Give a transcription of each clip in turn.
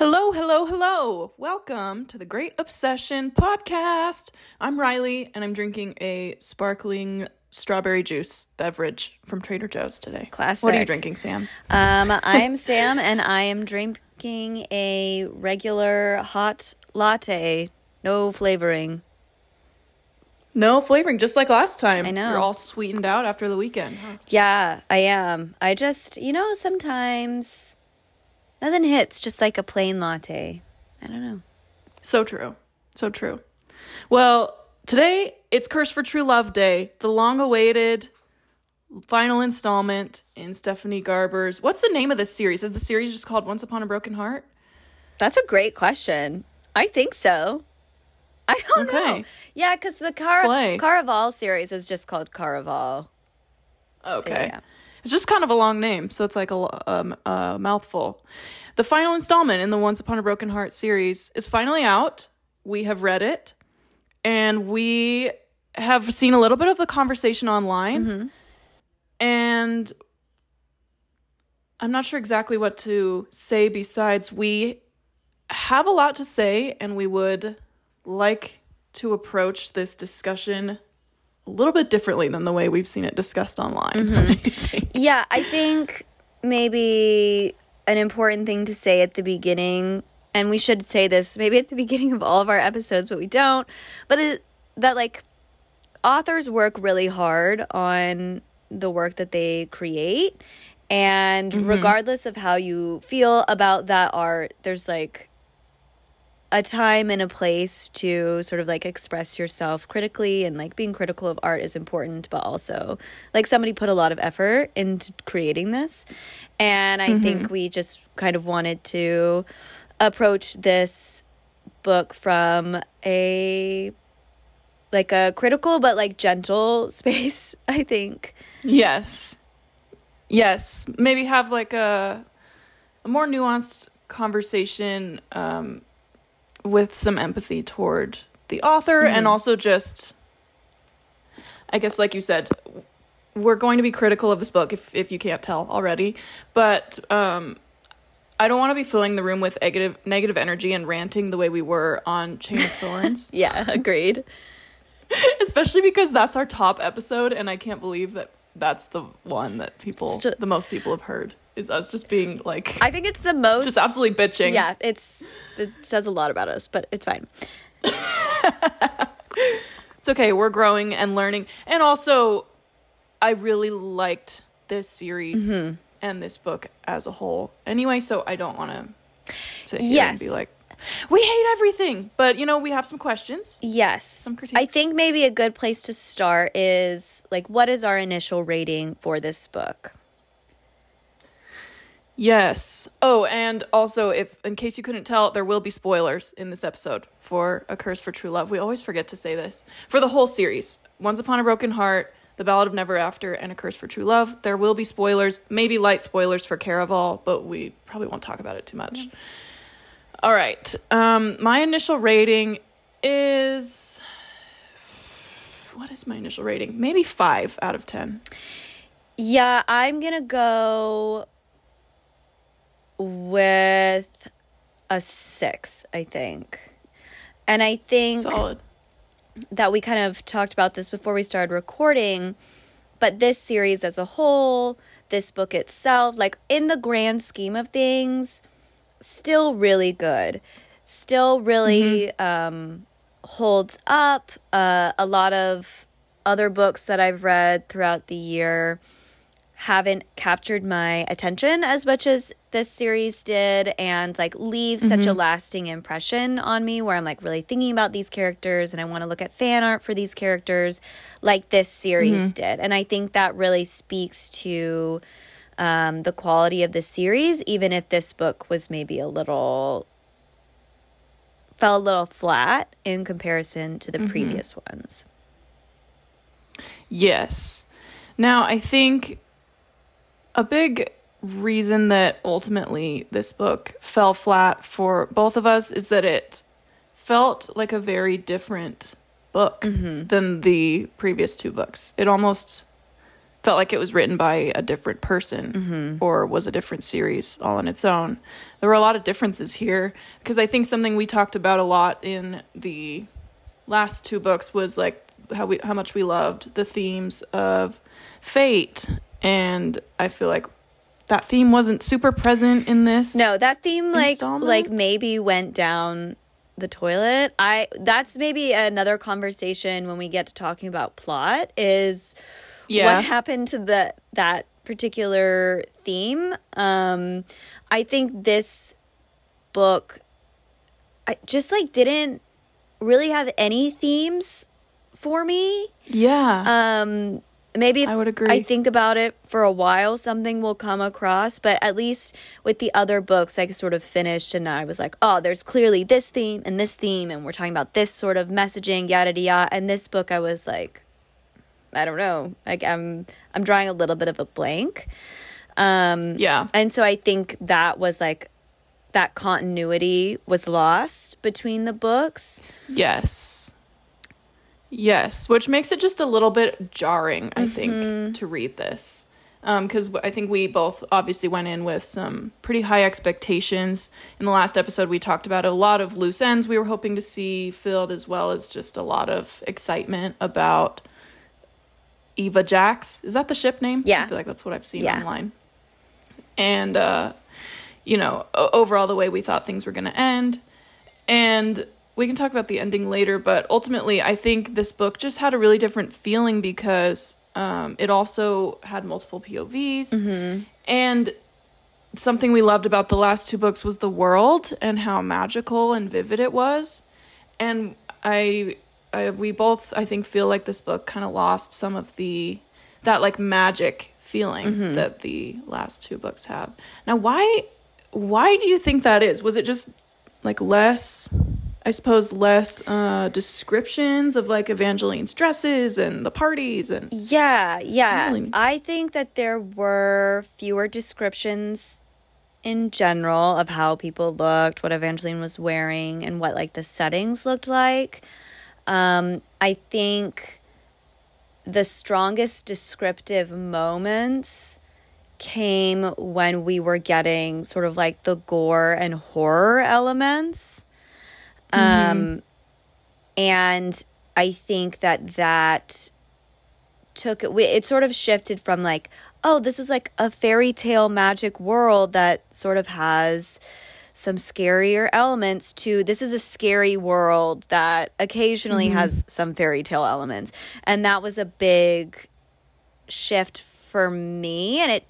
Hello, hello, hello. Welcome to the Great Obsession podcast. I'm Riley and I'm drinking a sparkling strawberry juice beverage from Trader Joe's today. Classic. What are you drinking, Sam? Um, I am Sam, and I am drinking a regular hot latte, no flavoring. No flavoring, just like last time. I know. You're all sweetened out after the weekend. huh? Yeah, I am. I just, you know, sometimes nothing hits just like a plain latte. I don't know. So true. So true. Well, today it's Curse for True Love Day, the long awaited final installment in Stephanie Garber's. What's the name of this series? Is the series just called Once Upon a Broken Heart? That's a great question. I think so. I don't Okay. know. Yeah, because the Car- Slay. Caraval series is just called Caraval. Okay. Yeah. It's just kind of a long name, so it's like a, um, a mouthful. The final installment in the Once Upon a Broken Heart series is finally out. We have read it, and we have seen a little bit of the conversation online. And I'm not sure exactly what to say besides we have a lot to say, and we would like to approach this discussion a little bit differently than the way we've seen it discussed online. Mm-hmm. I. Yeah, I think maybe an important thing to say at the beginning, and we should say this maybe at the beginning of all of our episodes, but we don't. But it, that like authors work really hard on the work that they create, and mm-hmm. regardless of how you feel about that art, there's like a time and a place to sort of like express yourself critically and like being critical of art is important but also like somebody put a lot of effort into creating this and i think we just kind of wanted to approach this book from a like a critical but like gentle space i think Yes. Yes. Maybe have like a, a more nuanced conversation um, with some empathy toward the author and also just, I guess, like you said, we're going to be critical of this book if, if you can't tell already. But um, I don't want to be filling the room with negative, negative energy and ranting the way we were on Chain of Thorns. yeah agreed especially because that's our top episode and i can't believe that that's the one that people St- the most people have heard is us just being like i think it's the most just absolutely bitching yeah it's it says a lot about us but it's fine it's okay we're growing and learning and also i really liked this series Mm-hmm. and this book as a whole anyway so i don't want to sit here Yes. and be like we hate everything but you know we have some questions Yes. I critiques? I think maybe a good place to start is like what is our initial rating for this book? Yes. Oh, and also, if in case you couldn't tell, there will be spoilers in this episode for A Curse for True Love. We always forget to say this for the whole series: Once Upon a Broken Heart, The Ballad of Never After, and A Curse for True Love. There will be spoilers, maybe light spoilers for Caraval, but we probably won't talk about it too much. All right. Um, my initial rating is. What is my initial rating? Maybe five out of ten. Yeah, I'm going to go with a 6, I think. And I think Solid. that we kind of talked about this before we started recording, but this series as a whole, this book itself, like in the grand scheme of things, still really good. Still really um, holds up. Uh, a lot of other books that I've read throughout the year haven't captured my attention as much as this series did and like leave such a mm-hmm. lasting impression on me where I'm like really thinking about these characters and I want to look at fan art for these characters like this series mm-hmm. did. And I think that really speaks to um, the quality of the series, even if this book was maybe a little fell a little flat in comparison to the mm-hmm. previous ones. Yes. Now, I think a big reason that ultimately this book fell flat for both of us is that it felt like a very different book mm-hmm. than the previous two books. It almost felt like it was written by a different person mm-hmm. or was a different series all on its own. There were a lot of differences here because I think something we talked about a lot in the last two books was like how we how much we loved the themes of fate and I feel like that theme wasn't super present in this. No, that theme like like maybe went down the toilet. I that's maybe another conversation when we get to talking about plot is Yeah. what happened to the that particular theme. Um I think this book I just like didn't really have any themes for me. Yeah. Um, maybe if I would agree. I think about it for a while, something will come across. But at least with the other books, I sort of finished, and I was like, oh, there's clearly this theme and this theme, and we're talking about this sort of messaging, yada yada. yada. And this book, I was like, I don't know, like I'm I'm drawing a little bit of a blank. Um, yeah. and so I think that was like that continuity was lost between the books. Yes. Yes, which makes it just a little bit jarring, I Mm-hmm. think, to read this. Because I think we both obviously went in with some pretty high expectations. In the last episode, we talked about a lot of loose ends we were hoping to see filled, as well as just a lot of excitement about Eva Jax. Is that the ship name? Yeah. I feel like that's what I've seen Yeah. online. And, uh, you know, overall, the way we thought things were going to end. And we can talk about the ending later, but ultimately, I think this book just had a really different feeling because um, it also had multiple POVs. And something we loved about the last two books was the world and how magical and vivid it was. And I, I we both, I think, feel like this book kind of lost some of the that like magic feeling that the last two books have. Now, why why do you think that is? Was it just like less I suppose less uh descriptions of like Evangeline's dresses and the parties and Yeah, yeah. Really? I think that there were fewer descriptions in general of how people looked, what Evangeline was wearing, and what like the settings looked like. Um, I think the strongest descriptive moments came when we were getting sort of like the gore and horror elements. Um, and I think that that took it, it sort of shifted from like, oh, this is like a fairy tale magic world that sort of has some scarier elements to this is a scary world that occasionally has some fairy tale elements. And that was a big shift for me and it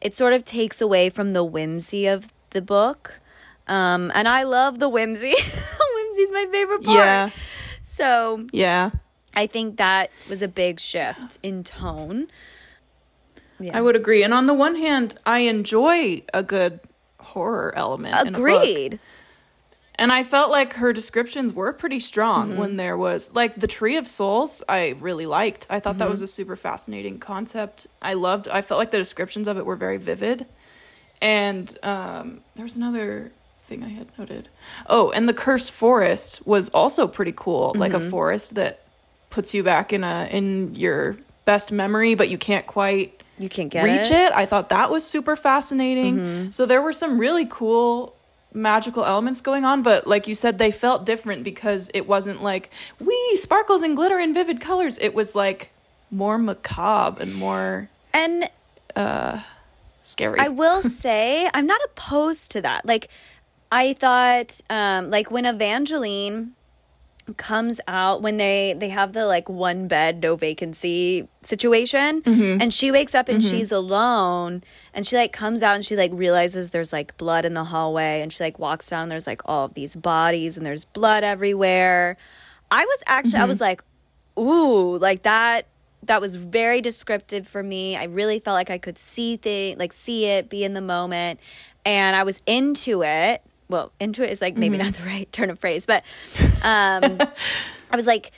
it sort of takes away from the whimsy of the book. Um, and I love the whimsy. Whimsy's my favorite part. Yeah. So Yeah. I think that was a big shift in tone. Yeah. I would agree. And on the one hand, I enjoy a good horror element. in a book. Agreed. And I felt like her descriptions were pretty strong Mm-hmm. when there was like the Tree of Souls, I really liked. I thought Mm-hmm. that was a super fascinating concept. I loved I felt like the descriptions of it were very vivid. And um there was another thing I had noted. Oh, and the Cursed Forest was also pretty cool. Like Mm-hmm. a forest that puts you back in a in your best memory, but you can't quite You can't get reach it. it. I thought that was super fascinating. So there were some really cool magical elements going on, but like you said, they felt different because it wasn't like wee sparkles and glitter and vivid colors. It was like more macabre and more And uh scary. I will say I'm not opposed to that. Like I thought um like when Evangeline comes out when they they have the like one bed no vacancy situation mm-hmm. and she wakes up and mm-hmm. she's alone and she like comes out and she like realizes there's like blood in the hallway and she like walks down and there's like all of these bodies and there's blood everywhere. I was actually i mm-hmm. was like ooh like that that was very descriptive for me. I really felt like i could see thing like see it be in the moment and i was into it well into it is like maybe not the right turn of phrase but um i was like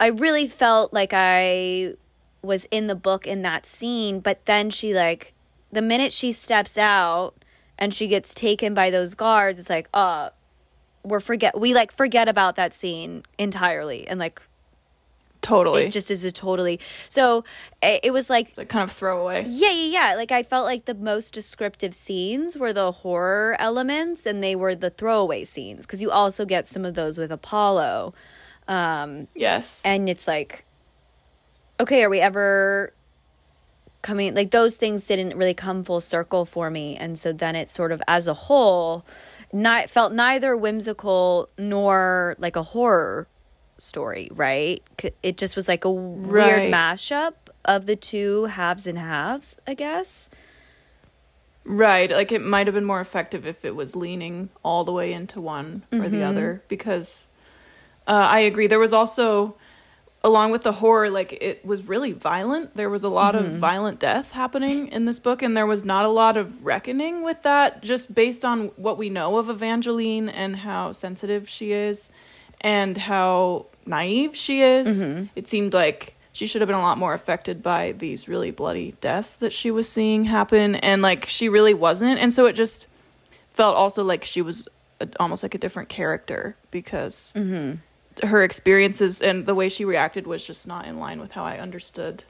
i really felt like i was in the book in that scene but then she like the minute she steps out and she gets taken by those guards it's like uh we're forget we like forget about that scene entirely and like Totally. It just is a totally. So it, it was like like kind of throwaway. yeah, yeah, yeah. Like I felt like the most descriptive scenes were the horror elements and they were the throwaway scenes because you also get some of those with Apollo. Um, Yes. and it's like, okay, are we ever coming? Like those things didn't really come full circle for me. And so then it sort of, as a whole, not felt neither whimsical nor like a horror story, right? It just was like a weird Right. mashup of the two halves and halves, I guess. Right. Like it might have been more effective if it was leaning all the way into one or Mm-hmm. the other because uh, I agree. There was also, along with the horror, like it was really violent. There was a lot Mm-hmm. of violent death happening in this book, and there was not a lot of reckoning with that just based on what we know of Evangeline and how sensitive she is and how naive she is. Mm-hmm. It seemed like she should have been a lot more affected by these really bloody deaths that she was seeing happen and like she really wasn't and so it just felt also like she was a, almost like a different character because her experiences and the way she reacted was just not in line with how I understood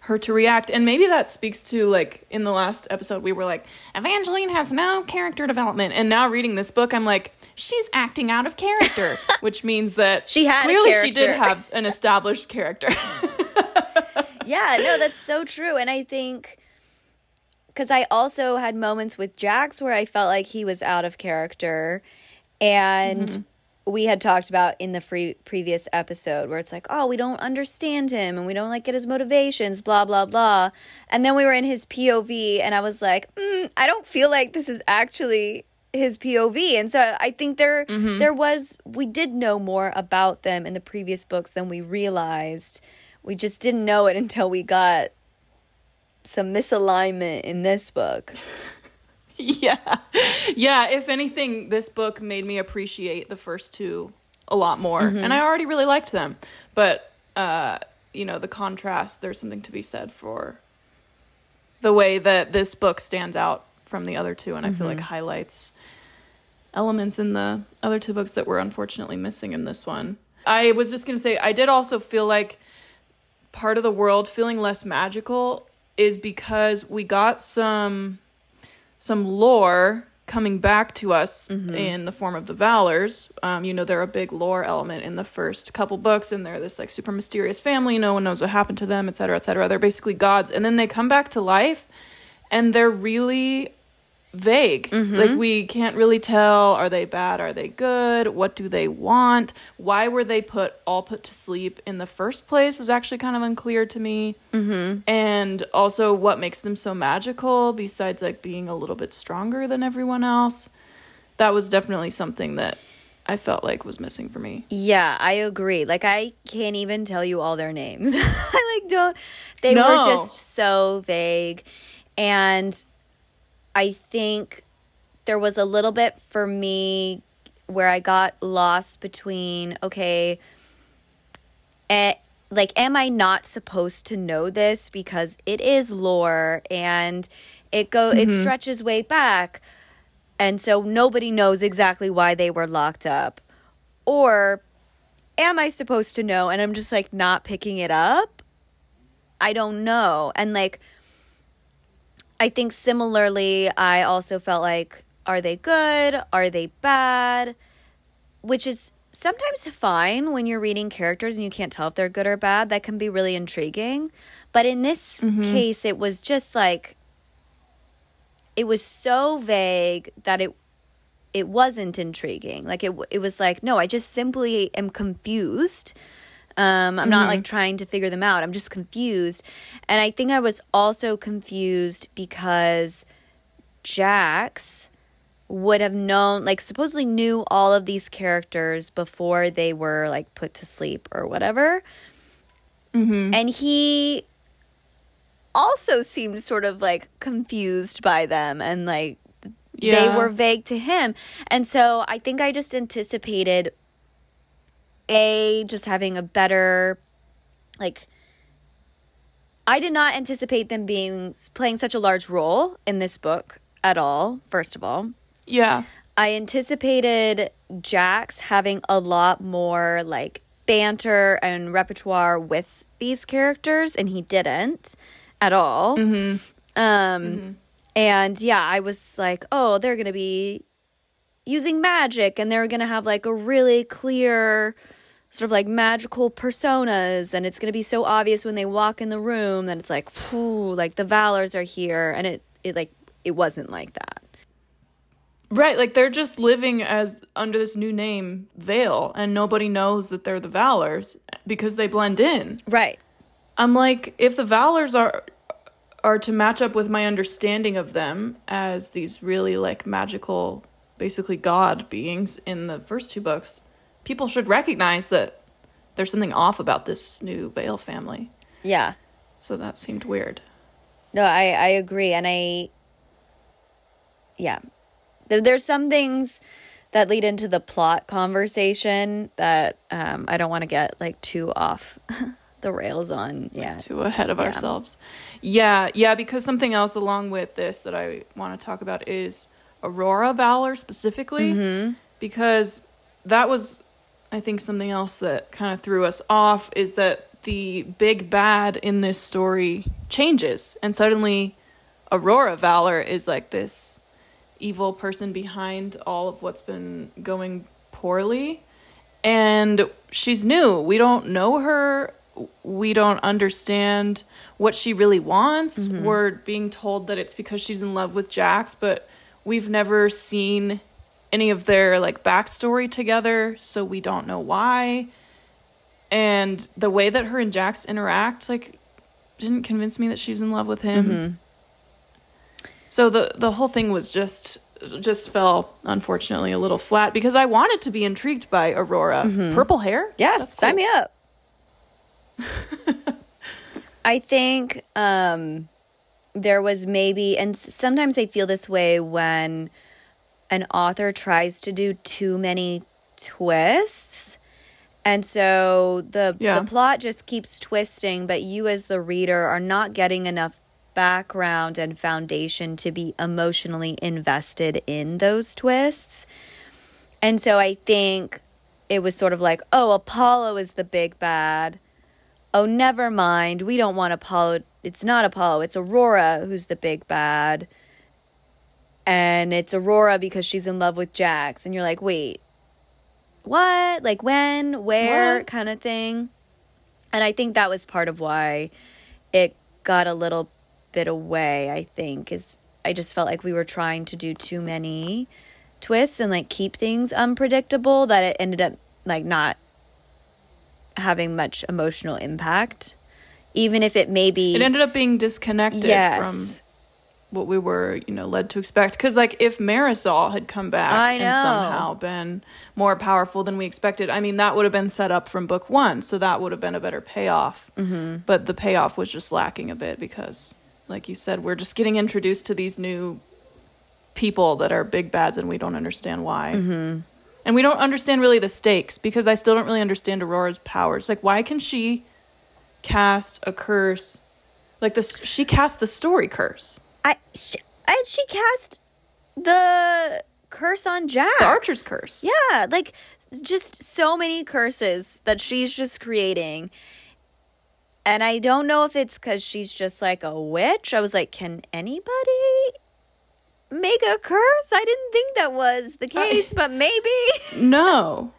her to react. And maybe that speaks to like in the last episode we were like Evangeline has no character development and now reading this book I'm like she's acting out of character, which means that She had a clearly she did have an established character. yeah, no, that's so true. And I think because I also had moments with Jax where I felt like he was out of character. And we had talked about in the free previous episode where it's like, oh, we don't understand him and we don't like get his motivations, blah, blah, blah. And then we were in his POV and I was like, mm, I don't feel like this is actually his POV. And so I think there there was we did know more about them in the previous books than we realized. We just didn't know it until we got some misalignment in this book. yeah. Yeah, if anything this book made me appreciate the first two a lot more. And I already really liked them. But uh you know, the contrast there's something to be said for the way that this book stands out from the other two and I feel like highlights elements in the other two books that were unfortunately missing in this one. I was just going to say I did also feel like part of the world feeling less magical is because we got some some lore coming back to us in the form of the Valors. Um, you know, they're a big lore element in the first couple books, and they're this like super mysterious family. No one knows what happened to them, et cetera, et cetera. They're basically gods, and then they come back to life, and they're really vague. Like we can't really tell are they bad, are they good? What do they want? Why were they put all put to sleep in the first place was actually kind of unclear to me. Mm-hmm. And also what makes them so magical besides like being a little bit stronger than everyone else. That was definitely something that I felt like was missing for me. Yeah, I agree. Like I can't even tell you all their names. I like don't they No. were just so vague and I think there was a little bit for me where I got lost between okay eh, like am I not supposed to know this because it is lore and it go it stretches way back and so nobody knows exactly why they were locked up or am I supposed to know and I'm just like not picking it up? I don't know. And like I think similarly I also felt like are they good? Are they bad? Which is sometimes fine when you're reading characters and you can't tell if they're good or bad. That can be really intriguing. But in this mm-hmm. case it was just like it was so vague that it it wasn't intriguing. Like it it was like no, I just simply am confused. Um, I'm not like trying to figure them out. I'm just confused. And I think I was also confused because Jax would have known like supposedly knew all of these characters before they were like put to sleep or whatever. And he also seemed sort of like confused by them and like they were vague to him. And so I think I just anticipated a just having a better like I did not anticipate them being playing such a large role in this book at all, first of all. Yeah. I anticipated Jax having a lot more like banter and repertoire with these characters, and he didn't at all. Um, and yeah, I was like, oh, they're gonna be using magic, and they're gonna have like a really clear sort of like magical personas and it's going to be so obvious when they walk in the room that it's like whew, like the valors are here and it it like it wasn't like that Right, like they're just living as under this new name, Vale, and nobody knows that they're the Valors because they blend in. right I'm like, if the Valors are are to match up with my understanding of them as these really like magical, basically god beings in the first two books, people should recognize that there's something off about this new Vale family. yeah So that seemed weird. no i i agree and i yeah there, there's some things that lead into the plot conversation that um i don't want to get like too off the rails on yeah too ahead of ourselves. Yeah, yeah, because something else along with this that I want to talk about is Aurora Valor specifically, mm-hmm. because that was, I think, something else that kind of threw us off is that the big bad in this story changes, and suddenly Aurora Valor is like this evil person behind all of what's been going poorly and she's new. We don't know her. We don't understand what she really wants. Mm-hmm. We're being told that it's because she's in love with Jax, but we've never seen any of their like backstory together, so we don't know why. And the way that her and Jax interact, like, didn't convince me that she's in love with him. So the the whole thing was just just fell unfortunately a little flat because I wanted to be intrigued by Aurora. Purple hair? Yeah, That's sign cool. me up. I think um, there was maybe, and sometimes I feel this way when an author tries to do too many twists. And so the, Yeah. the plot just keeps twisting, but you as the reader are not getting enough background and foundation to be emotionally invested in those twists. And so I think it was sort of like, oh, Apollo is the big bad. Oh, never mind. We don't want Apollo. It's not Apollo. It's Aurora who's the big bad. And it's Aurora because she's in love with Jax. And you're like, wait, what? Like when? Where? What? Kind of thing. And I think that was part of why it got a little bit away, I think, is I just felt like we were trying to do too many twists and like keep things unpredictable that it ended up like not having much emotional impact. Even if it maybe It ended up being disconnected yes. from what we were, you know, led to expect. Because, like, if Marisol had come back and somehow been more powerful than we expected, I mean, that would have been set up from book one, so that would have been a better payoff. Mm-hmm. But the payoff was just lacking a bit because, like you said, we're just getting introduced to these new people that are big bads, and we don't understand why. Mm-hmm. And we don't understand really the stakes because I still don't really understand Aurora's powers. Like, why can she cast a curse? Like this, she cast the story curse. I she, and she cast the curse on Jax. The Archer's curse. Yeah, like just so many curses that she's just creating. And I don't know if it's because she's just like a witch. I was like, can anybody make a curse? I didn't think that was the case, but maybe. No.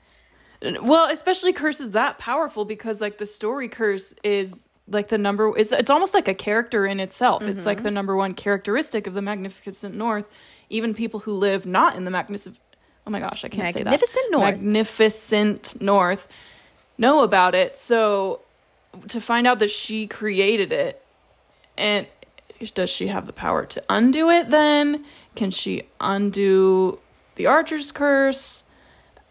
Well, especially curses that powerful because like the story curse is like the number is it's almost like a character in itself. It's like mm-hmm. the number one characteristic of the Magnificent North. Even people who live not in the magnificent oh my gosh, I can't say that. Magnificent North. Magnificent North know about it. So to find out that she created it and does she have the power to undo it then? Can she undo the archer's curse?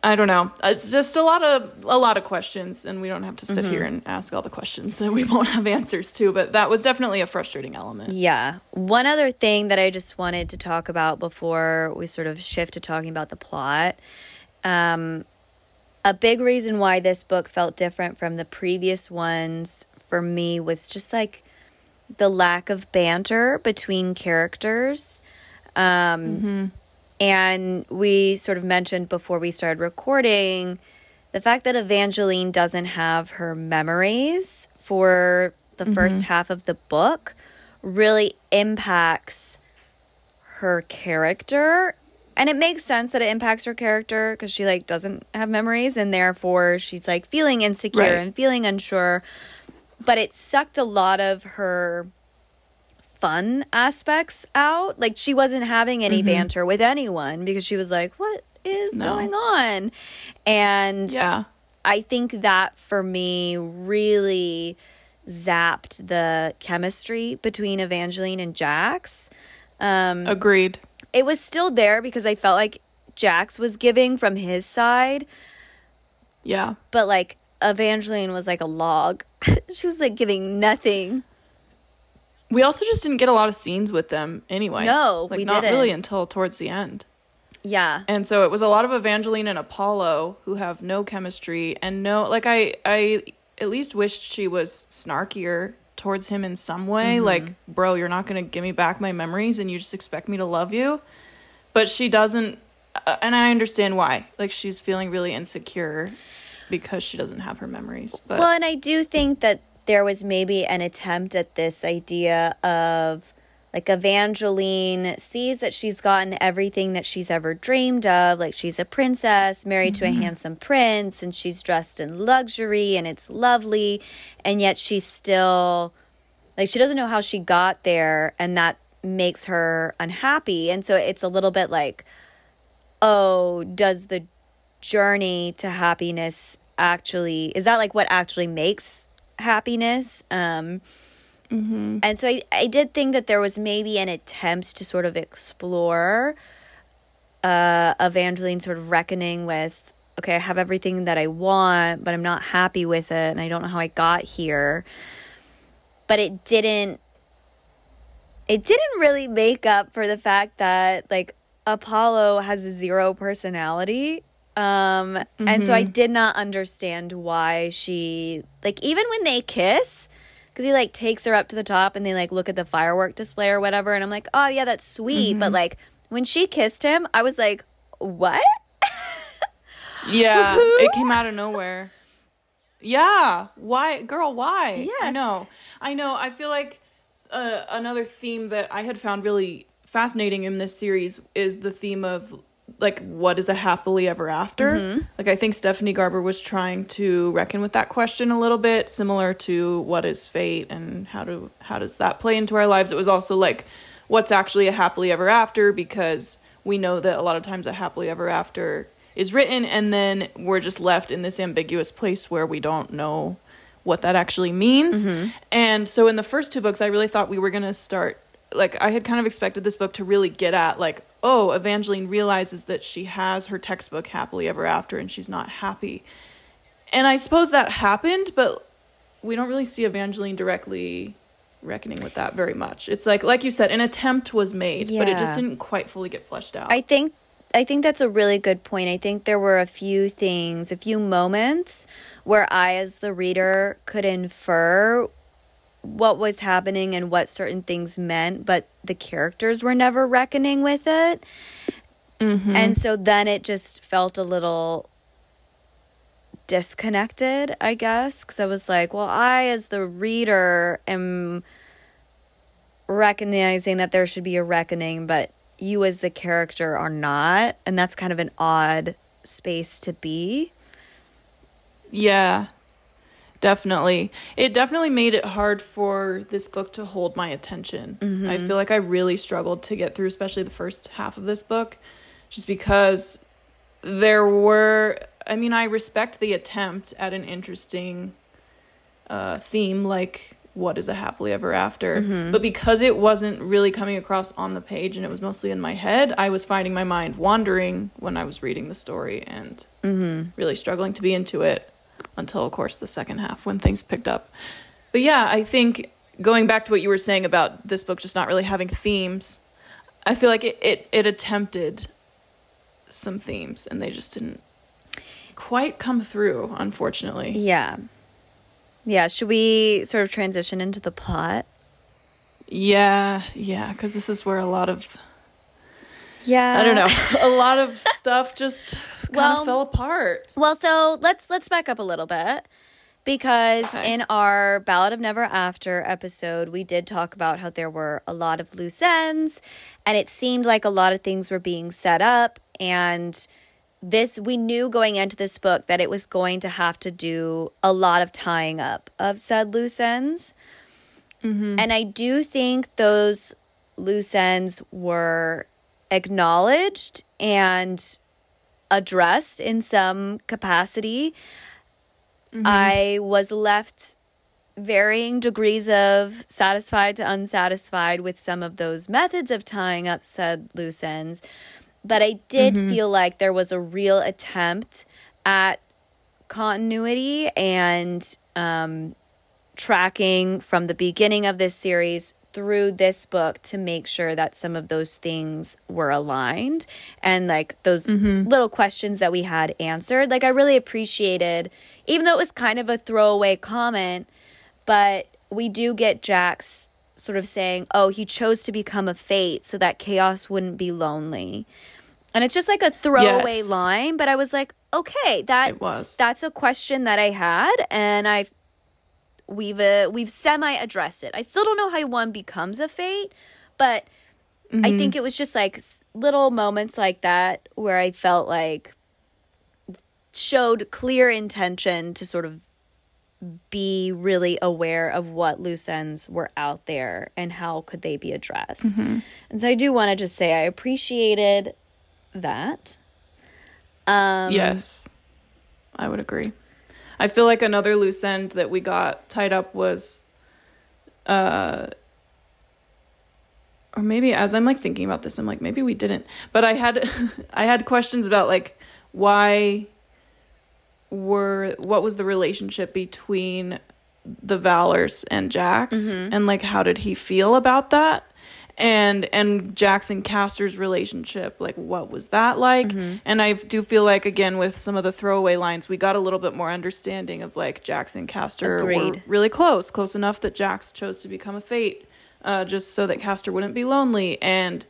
I don't know. It's just a lot of a lot of questions and we don't have to sit here and ask all the questions that we won't have answers to, but that was definitely a frustrating element. Yeah. One other thing that I just wanted to talk about before we sort of shift to talking about the plot. Um, a big reason why this book felt different from the previous ones for me was just like the lack of banter between characters. Um, And we sort of mentioned before we started recording the fact that Evangeline doesn't have her memories for the mm-hmm. first half of the book really impacts her character. And it makes sense that it impacts her character because she like doesn't have memories and therefore she's like feeling insecure Right. and feeling unsure. But it sucked a lot of her fun aspects out like she wasn't having any banter with anyone because she was like what is No. going on and Yeah. I think that for me really zapped the chemistry between Evangeline and Jax. Um, Agreed. it was still there because I felt like Jax was giving from his side, Yeah. but like Evangeline was like a log. she was like giving nothing. We also just didn't get a lot of scenes with them anyway. No, like we not didn't. really until towards the end. Yeah. And so it was a lot of Evangeline and Apollo who have no chemistry and no like I I at least wished she was snarkier towards him in some way Mm-hmm. like bro you're not going to give me back my memories and you just expect me to love you. But she doesn't uh, and I understand why. Like she's feeling really insecure because she doesn't have her memories. But Well, and I do think that there was maybe an attempt at this idea of like Evangeline sees that she's gotten everything that she's ever dreamed of. Like she's a princess married to a mm-hmm. handsome prince and she's dressed in luxury and it's lovely. And yet she's still like she doesn't know how she got there and that makes her unhappy. And so it's a little bit like, oh, does the journey to happiness actually is that like what actually makes happiness um and so I, I did think that there was maybe an attempt to sort of explore uh evangeline sort of reckoning with okay i have everything that i want but i'm not happy with it and i don't know how i got here but it didn't it didn't really make up for the fact that like Apollo has a zero personality. Um and so I did not understand why she like even when they kiss cuz he like takes her up to the top and they like look at the firework display or whatever and I'm like, "Oh yeah, that's sweet." But like when she kissed him, I was like, "What?" Yeah, it came out of nowhere. Yeah, why, girl? Why? Yeah. I know, I know. I feel like uh, another theme that I had found really fascinating in this series is the theme of like what is a happily ever after. Mm-hmm. Like I think Stephanie Garber was trying to reckon with that question a little bit, similar to what is fate and how do how does that play into our lives. It was also like what's actually a happily ever after because we know that a lot of times a happily ever after is written and then we're just left in this ambiguous place where we don't know what that actually means. Mm-hmm. And so in the first two books I really thought we were going to start like I had kind of expected this book to really get at like oh Evangeline realizes that she has her textbook happily ever after and she's not happy. And I suppose that happened but we don't really see Evangeline directly reckoning with that very much. It's like like you said an attempt was made but it just didn't quite fully get fleshed out. I think I think that's a really good point. I think there were a few things, a few moments where I as the reader could infer what was happening and what certain things meant, but the characters were never reckoning with it. Mm-hmm. And so then it just felt a little disconnected, I guess, because I was like, well, I as the reader am recognizing that there should be a reckoning, but you as the character are not. And that's kind of an odd space to be. Yeah, definitely. It definitely made it hard for this book to hold my attention. Mm-hmm. I feel like I really struggled to get through, especially the first half of this book, just because there were. I mean, I respect the attempt at an interesting uh, theme like what is a happily ever after. Mm-hmm. But because it wasn't really coming across on the page and it was mostly in my head, I was finding my mind wandering when I was reading the story and mm-hmm. really struggling to be into it until, of course, the second half when things picked up. But yeah, I think going back to what you were saying about this book just not really having themes, I feel like it, it, it attempted some themes and they just didn't quite come through, unfortunately. Yeah. Yeah. Should we sort of transition into the plot? Yeah, yeah, because this is where a lot of Yeah. I don't know. a lot of stuff just kind Well- of fell apart. Well, so let's let's back up a little bit because Okay. in our Ballad of Never After episode, we did talk about how there were a lot of loose ends and it seemed like a lot of things were being set up and this we knew going into this book that it was going to have to do a lot of tying up of said loose ends. Mm-hmm. And I do think those loose ends were acknowledged and addressed in some capacity. I was left varying degrees of satisfied to unsatisfied with some of those methods of tying up said loose ends. But I did feel like there was a real attempt at continuity and um, tracking from the beginning of this series through this book to make sure that some of those things were aligned and like those mm-hmm. little questions that we had answered. Like I really appreciated, even though it was kind of a throwaway comment, but we do get Jax sort of saying, "Oh, he chose to become a fate so that chaos wouldn't be lonely." And it's just like a throwaway Yes. line, but I was like, "Okay, that It was. that's a question that I had, and I've we've uh, we've semi addressed it. I still don't know how one becomes a fate, but I think it was just like little moments like that where I felt like showed clear intention to sort of be really aware of what loose ends were out there and how could they be addressed. And so I do want to just say I appreciated that. Um yes, I would agree. I feel like another loose end that we got tied up was, uh, or maybe as I'm like thinking about this, I'm like maybe we didn't. But I had, I had questions about like why were what was the relationship between the Valors and Jax, and like how did he feel about that? And and Jax and Castor's relationship, like what was that like? And I do feel like again with some of the throwaway lines, we got a little bit more understanding of like Jackson Castor were really close, close enough that Jax chose to become a fate, uh, just so that Castor wouldn't be lonely. And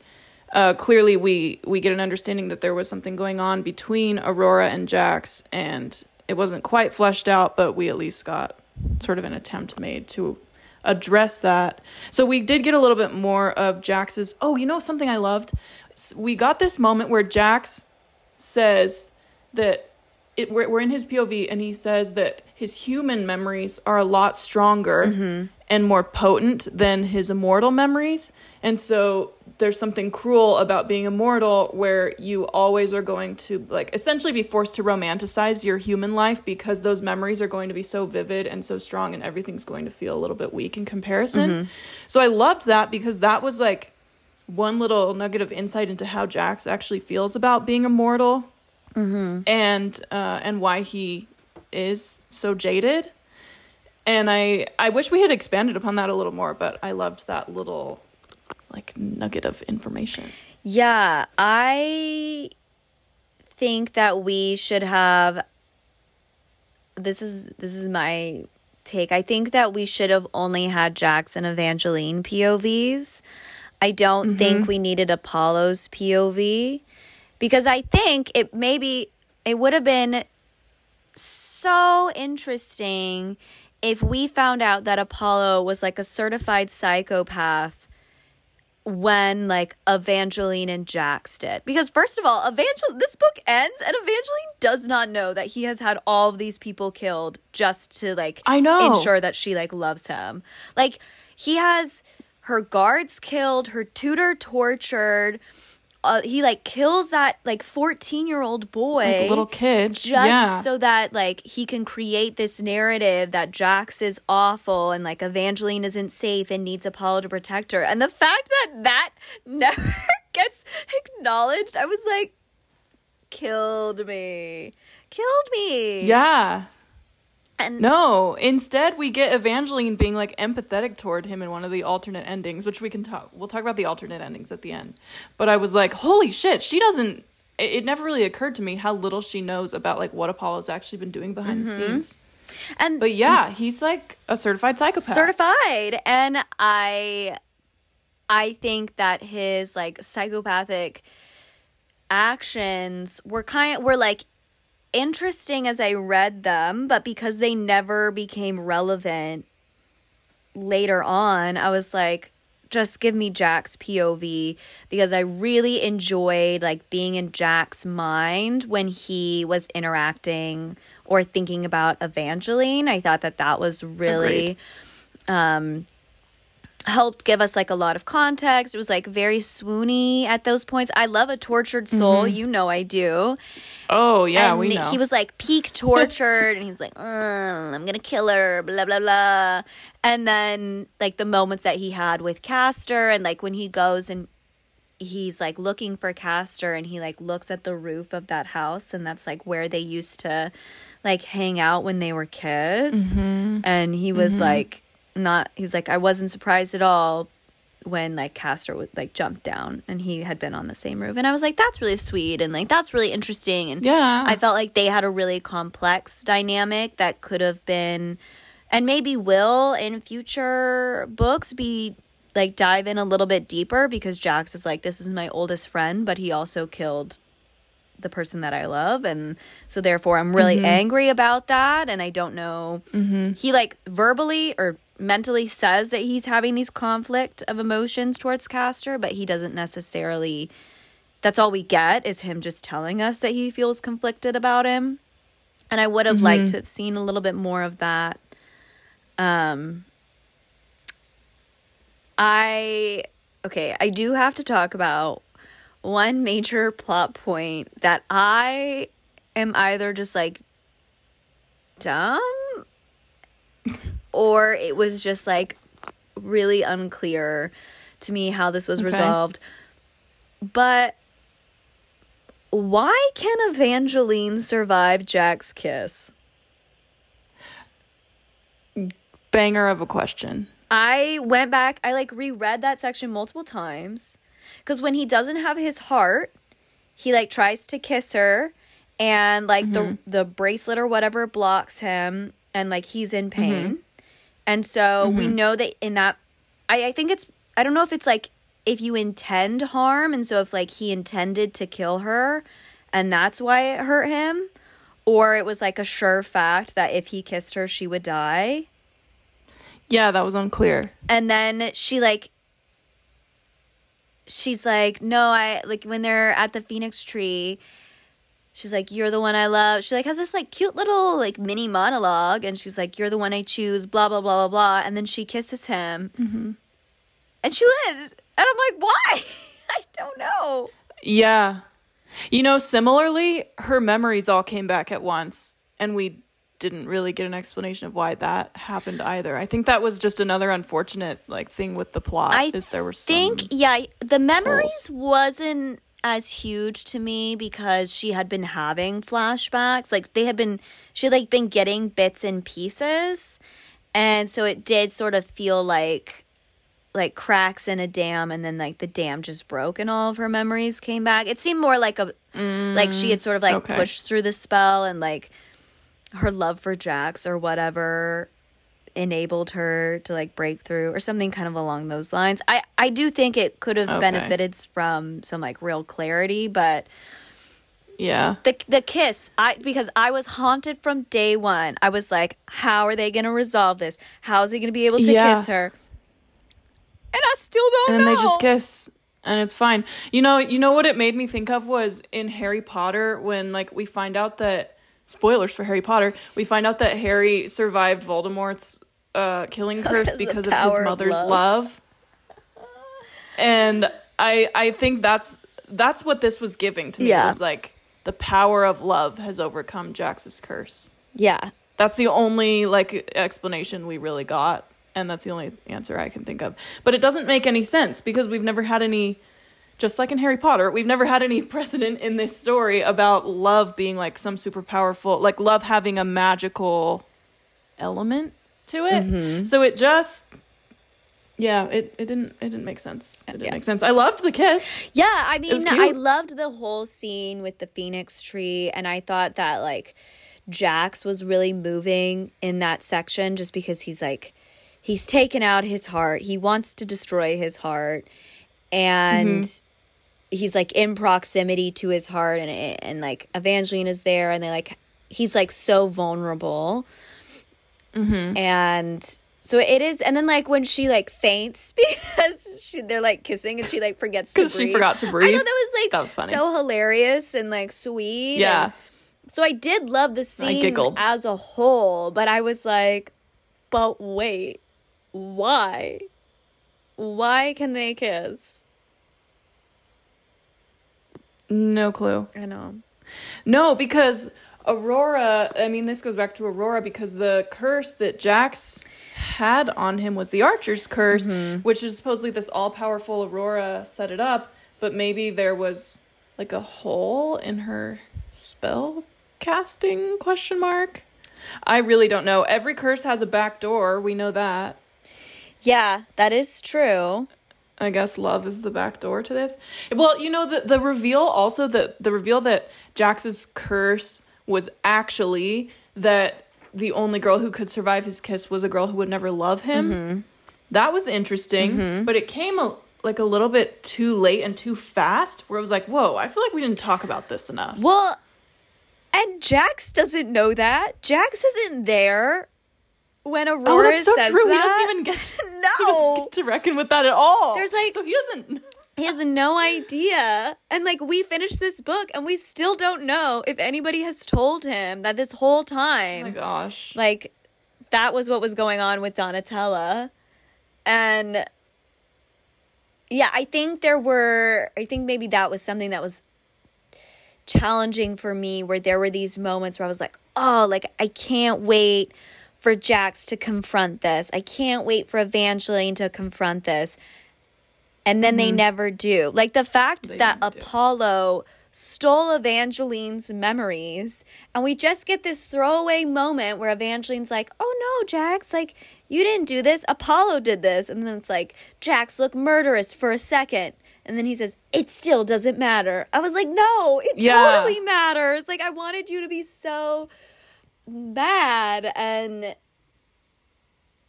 uh, clearly, we we get an understanding that there was something going on between Aurora and Jax, and it wasn't quite fleshed out, but we at least got sort of an attempt made to address that. So we did get a little bit more of Jax's. Oh, you know something I loved? We got this moment where Jax says that it, we're, we're in his POV, and he says that his human memories are a lot stronger mm-hmm. and more potent than his immortal memories. And so there's something cruel about being immortal where you always are going to like essentially be forced to romanticize your human life because those memories are going to be so vivid and so strong and everything's going to feel a little bit weak in comparison. So I loved that because that was like one little nugget of insight into how Jax actually feels about being immortal and uh, and why he is so jaded. And I I wish we had expanded upon that a little more, but I loved that little like nugget of information. Yeah, I think that we should have this is this is my take. I think that we should have only had Jax and Evangeline POVs. I don't mm-hmm. think we needed Apollo's POV because I think it maybe it would have been so interesting if we found out that Apollo was like a certified psychopath when like Evangeline and Jax did. Because first of all, Evangel this book ends and Evangeline does not know that he has had all of these people killed just to like I know. ensure that she like loves him. Like he has her guards killed, her tutor tortured. Uh, he like kills that like 14 year old boy Like a little kid. just yeah. so that like he can create this narrative that Jax is awful and like Evangeline isn't safe and needs Apollo to protect her. And the fact that that never gets acknowledged, I was like, killed me, killed me. yeah. And No, instead we get Evangeline being like empathetic toward him in one of the alternate endings, which we can talk. We'll talk about the alternate endings at the end. But I was like, holy shit, she doesn't. It, it never really occurred to me how little she knows about like what Apollo's actually been doing behind the mm-hmm. scenes. and But yeah, he's like a certified psychopath. certified and i i think that his like psychopathic actions were kind were like interesting as I read them, but because they never became relevant later on, I was like, just give me Jax POV because I really enjoyed like being in Jax mind when he was interacting or thinking about Evangeline. I thought that that was really um helped give us like a lot of context. It was like very swoony at those points. I love a tortured soul, mm-hmm. you know I do. Oh yeah, and we he- know. he was like peak tortured and he's like, "Mm, I'm gonna kill her, blah blah blah. And then like the moments that he had with Castor and like when he goes and he's like looking for Castor and he like looks at the roof of that house and that's like where they used to like hang out when they were kids. Mm-hmm. And he was mm-hmm. like not he was like I wasn't surprised at all when like Castor would like jump down and he had been on the same roof and I was like that's really sweet and like that's really interesting and Yeah. I felt like they had a really complex dynamic that could have been and maybe will in future books be like dive in a little bit deeper because Jax is like this is my oldest friend but he also killed the person that I love and so therefore I'm really mm-hmm. angry about that and I don't know. Mm-hmm. He like verbally or mentally says that he's having these conflict of emotions towards Castor but he doesn't necessarily that's all we get is him just telling us that he feels conflicted about him. And I would have liked mm-hmm. to have seen a little bit more of that. Um I okay, I do have to talk about one major plot point that I am either just like dumb or it was just like really unclear to me how this was Okay. resolved. But why can Evangeline survive Jax's kiss? Banger of a question. I went back, I like reread that section multiple times because when he doesn't have his heart, he like tries to kiss her and like the mm-hmm. the bracelet or whatever blocks him and like he's in mm-hmm. pain. And so we mm-hmm. know that in that I, I think it's I don't know if it's like if you intend harm and so if like he intended to kill her and that's why it hurt him or it was like a sure fact that if he kissed her she would die. Yeah, that was unclear. and then she like she's like no i like when they're at the phoenix tree she's like you're the one i love. She like has this like cute little like mini monologue and she's like you're the one i choose blah blah blah blah blah and then she kisses him. Mm-hmm. And she lives. And i'm like why? I don't know. Yeah. You know, similarly, her memories all came back at once, and we didn't really get an explanation of why that happened either. I think that was just another unfortunate like thing with the plot. I is there were think yeah the memories wasn't as huge to me because she had been having flashbacks like they had been she had like been getting bits and pieces and so it did sort of feel like like cracks in a dam and then like the dam just broke and all of her memories came back it seemed more like a like she had sort of like mm, okay. pushed through the spell and like her love for Jax or whatever enabled her to like break through or something kind of along those lines. I I do think it could have Okay. benefited from some like real clarity, but yeah. the the kiss, I because I was haunted from day 1. I was like, how are they going to resolve this? How is he going to be able to Yeah. kiss her? And I still don't and know. And they just kiss and it's fine you know you know what it made me think of was in harry potter when like we find out that spoilers for harry potter we find out that harry survived voldemort's uh killing curse Because because of his power of mother's love. love. and i i think that's that's what this was giving to me Yeah. was like the power of love has overcome jax's curse Yeah. that's the only like explanation we really got and that's the only answer i can think of but it doesn't make any sense because we've never had any just like in harry potter we've never had any precedent in this story about love being like some super powerful like love having a magical element to it. Mm-hmm. So it just yeah it, it didn't it didn't make sense. It didn't Yeah. make sense. I loved the kiss. Yeah, I mean, I loved the whole scene with the phoenix tree, and I thought that like Jax was really moving in that section just because he's like he's taken out his heart. He wants to destroy his heart, and mm-hmm. He's like in proximity to his heart and and like Evangeline is there and they like he's like so vulnerable. Mm-hmm. And so it is and then like when she like faints because she, they're like kissing and she like forgets to breathe. Because she forgot to breathe. I thought that was like That was funny. so hilarious and like sweet. Yeah. and- so I did love the scene as a whole, but I was like, but wait, why? Why can they kiss? No clue. I know. No, because Aurora, I mean, this goes back to Aurora because the curse that Jax had on him was the Archer's curse, mm-hmm. which is supposedly this all powerful Aurora set it up, but maybe there was like a hole in her spell casting question mark. I really don't know. Every curse has a back door. We know that. Yeah, that is true. I guess love is the back door to this. Well, you know the the reveal also the the reveal that Jax's curse was actually that the only girl who could survive his kiss was a girl who would never love him. Mm-hmm. That was interesting, mm-hmm. but it came a, like a little bit too late and too fast. Where it was like, whoa, I feel like we didn't talk about this enough. Well, and Jax doesn't know that. Jax isn't there when Aurora Oh, that's so says true. He doesn't even get No. he doesn't get to reckon with that at all. There's, like- so he doesn't. He has no idea. And like we finished this book and we still don't know if anybody has told him that this whole Oh time my gosh. like that was what was going on with Donatella. And yeah, I think there were I think maybe that was something that was challenging for me where there were these moments where I was like, "Oh, like I can't wait for Jax to confront this. I can't wait for Evangeline to confront this." And then they mm-hmm. never do. Like the fact They that never do. Apollo stole Evangeline's memories, and we just get this throwaway moment where Evangeline's like, "Oh no, Jax, like you didn't do this. Apollo did this." And then it's like, "Jax looked murderous for a second. And then he says, "It still doesn't matter." I was like, "No, it Yeah. totally matters." Like I wanted you to be so mad and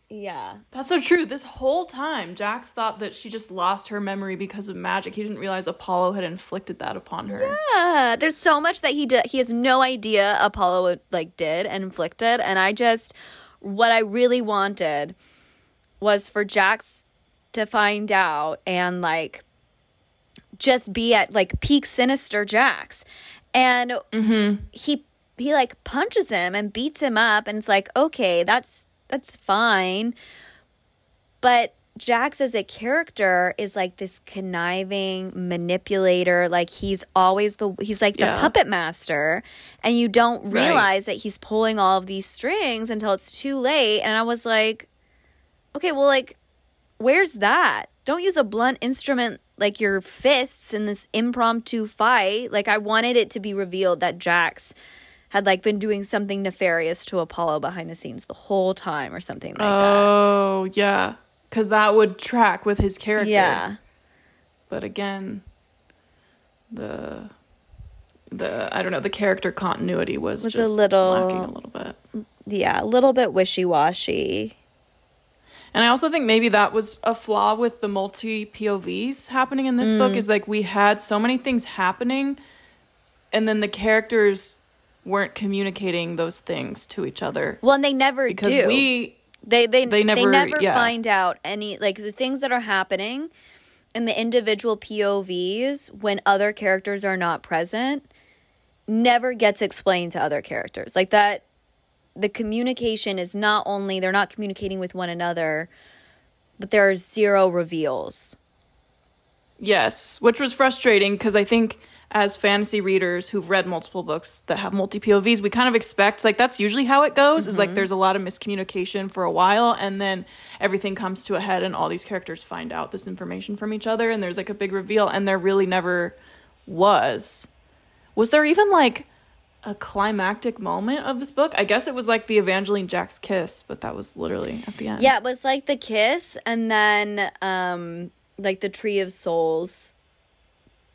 yeah. That's so true. This whole time, Jax thought that she just lost her memory because of magic. He didn't realize Apollo had inflicted that upon her. Yeah, there's so much that he did. He has no idea Apollo like did and inflicted, and I just what I really wanted was for Jax to find out and like just be at like peak sinister Jax, and mm-hmm. he he like punches him and beats him up, and it's like okay, that's that's fine, but Jax as a character is like this conniving manipulator. Like he's always the he's like the Yeah. puppet master, and you don't Right. realize that he's pulling all of these strings until it's too late. And I was like, okay, well, like, where's that? Don't use a blunt instrument like your fists in this impromptu fight. Like I wanted it to be revealed that Jax had like been doing something nefarious to Apollo behind the scenes the whole time or something like that. Oh, yeah. Because that would track with his character. Yeah. But again, the the I don't know the character continuity was, Was a just little- lacking a little bit. yeah, a little bit wishy washy. And I also think maybe that was a flaw with the multi POVs happening in this Mm. book is like we had so many things happening and then the characters weren't communicating those things to each other Well, and they never because do. we they they they never, they never- yeah. find out any like the things that are happening in the individual POVs when other characters are not present never gets explained to other characters. Like that the communication is not only they're not communicating with one another, but there are zero reveals. Yes, which was frustrating because I think as fantasy readers who've read multiple books that have multi POVs, we kind of expect like that's usually how it goes. Is like there's a lot of miscommunication for a while, and then everything comes to a head, and all these characters find out this information from each other, and there's like a big reveal, and there really never was. Was there even like a climactic moment of this book? I guess it was like the Evangeline Jax's kiss, but that was literally at the end. Yeah, it was like the kiss and then um like the tree of souls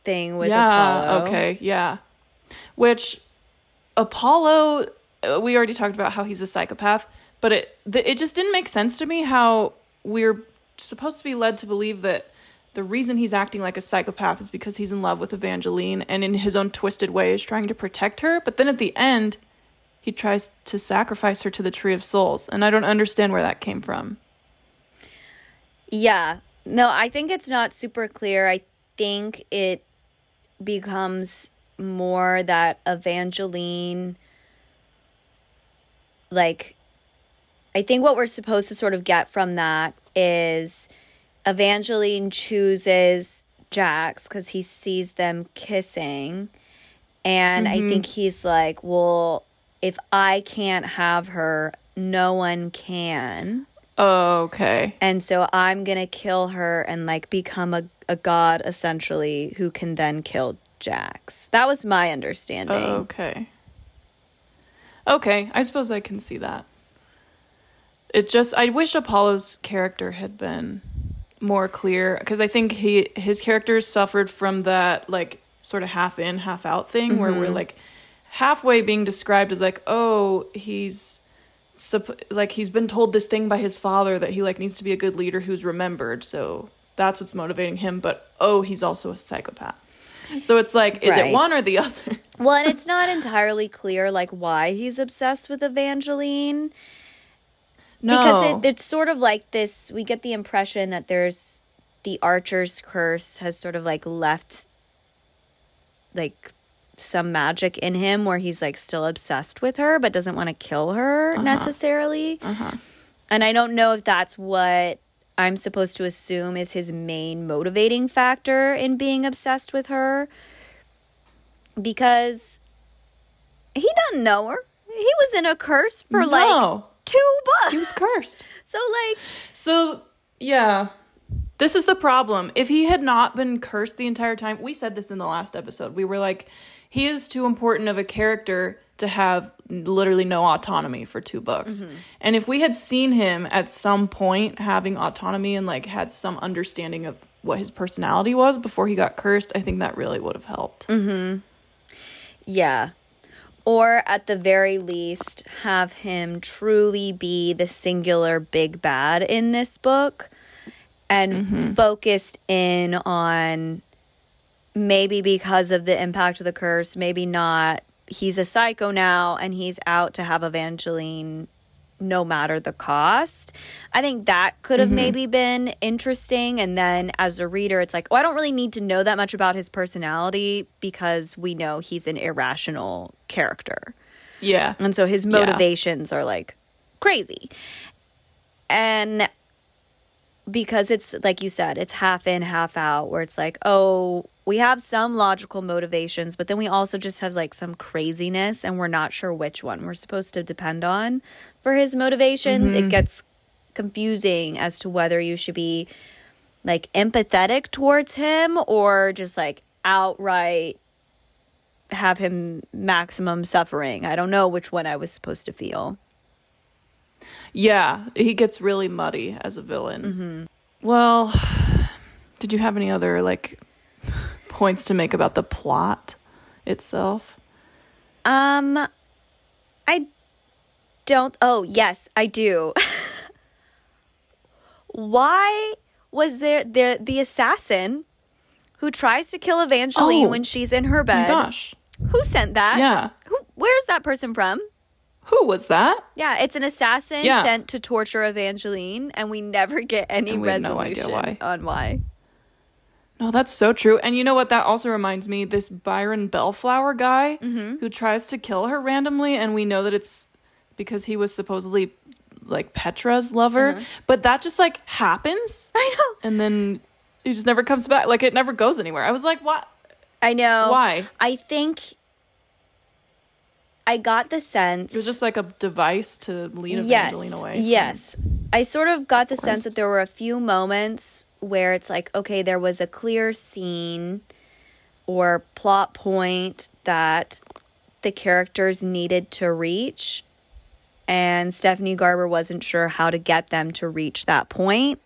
thing with yeah, Apollo. okay, yeah. Which Apollo, uh, we already talked about how he's a psychopath, but it the, it just didn't make sense to me how we're supposed to be led to believe that the reason he's acting like a psychopath is because he's in love with Evangeline and in his own twisted way is trying to protect her. But then at the end, he tries to sacrifice her to the Tree of Souls. And I don't understand where that came from. Yeah. No, I think it's not super clear. I think it becomes more that Evangeline, like, I think what we're supposed to sort of get from that is Evangeline chooses Jax because he sees them kissing. And I think mm-hmm. he's like, well, if I can't have her, no one can. Oh, okay. And so I'm going to kill her and like become a, a god essentially who can then kill Jax. That was my understanding. Oh, okay. Okay, I suppose I can see that. It just I wish Apollo's character had been more clear because I think he his character suffered from that like sort of half in half out thing where we're mm-hmm. like halfway being described as like oh he's supp- like he's been told this thing by his father that he like needs to be a good leader who's remembered so that's what's motivating him but oh he's also a psychopath. So it's like is Right. it one or the other? Well, and it's not entirely clear like why he's obsessed with Evangeline. No. Because it, it's sort of like this we get the impression that there's the archer's curse has sort of like left like some magic in him where he's like still obsessed with her but doesn't want to kill her uh-huh. necessarily. Uh-huh. And i don't know if that's what i'm supposed to assume is his main motivating factor in being obsessed with her because he doesn't know her. He was in a curse for like two books he was cursed. So like So, yeah. This is the problem. If he had not been cursed the entire time, we said this in the last episode. We were like, he is too important of a character to have literally no autonomy for two books. Mm-hmm. And if we had seen him at some point having autonomy and like had some understanding of what his personality was before he got cursed, I think that really would have helped. Mm-hmm. Yeah. Or at the very least, have him truly be the singular big bad in this book and mm-hmm. focused in on maybe because of the impact of the curse, maybe not. He's a psycho now and he's out to have Evangeline no matter the cost. I think that could have mm-hmm. maybe been interesting. And then as a reader, it's like, oh, I don't really need to know that much about his personality because we know he's an irrational character. Yeah. And so his motivations are like crazy. And because it's like you said, it's half in, half out, where it's like, oh, we have some logical motivations, but then we also just have like some craziness, and we're not sure which one we're supposed to depend on for his motivations. It mm-hmm. gets confusing as to whether you should be like empathetic towards him or just like outright have him maximum suffering. I don't know which one I was supposed to feel. Yeah, he gets really muddy as a villain. Mm-hmm. Well, did you have any other like points to make about the plot itself? Um I don't Oh, yes, I do. Why was there the the assassin who tries to kill Evangeline Oh. when she's in her bed? gosh. Who sent that? Yeah. Who where's that person from? Who was that? Yeah, it's an assassin Yeah. sent to torture Evangeline, and we never get any have no resolution why. on why. No, that's so true. And you know what? That also reminds me this Byron Bellflower guy Mm-hmm. who tries to kill her randomly, and we know that it's because he was supposedly like Petra's lover, but that just like happens, Mm-hmm. I know. and then he just never comes back. Like it never goes anywhere. I was like, what? I know. Why? I think I got the sense It was just like a device to lead yes, Evangeline away. from- Yes. I sort of got the sense that there were a few moments where it's like, okay, there was a clear scene or plot point that the characters needed to reach. And Stephanie Garber wasn't sure how to get them to reach that point.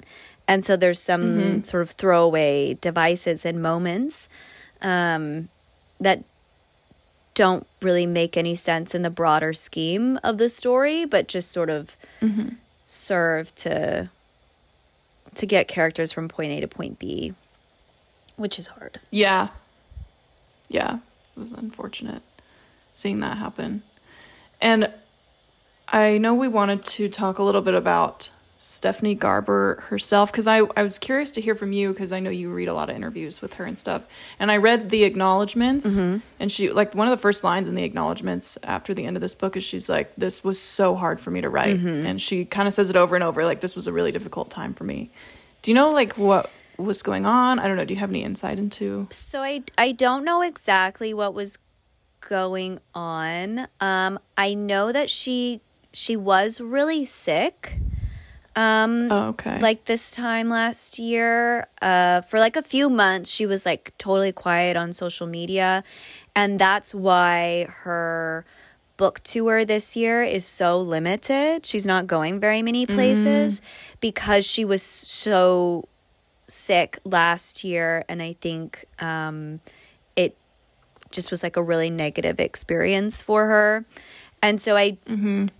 And so there's some Mm-hmm. sort of throwaway devices and moments um, that don't really make any sense in the broader scheme of the story, but just sort of serve to to get characters from point A to point B. which is hard. Yeah. Yeah. It was unfortunate seeing that happen. And I know we wanted to talk a little bit about Stephanie Garber herself because I, I was curious to hear from you because I know you read a lot of interviews with her and stuff. And I read the acknowledgments, and she, like, one of the first lines in the acknowledgments after the end of this book is she's like, This was so hard for me to write. And she kind of says it over and over, like, this was a really difficult time for me. Do you know, like, what was going on? I don't know. Do you have any insight into? So I I don't know exactly what was going on. Um I know that she she was really sick. Um Oh, okay. like this time last year uh for like a few months she was like totally quiet on social media. And that's why her book tour this year is so limited. She's not going very many places because she was so sick last year. And i think um it just was like a really negative experience for her. And so i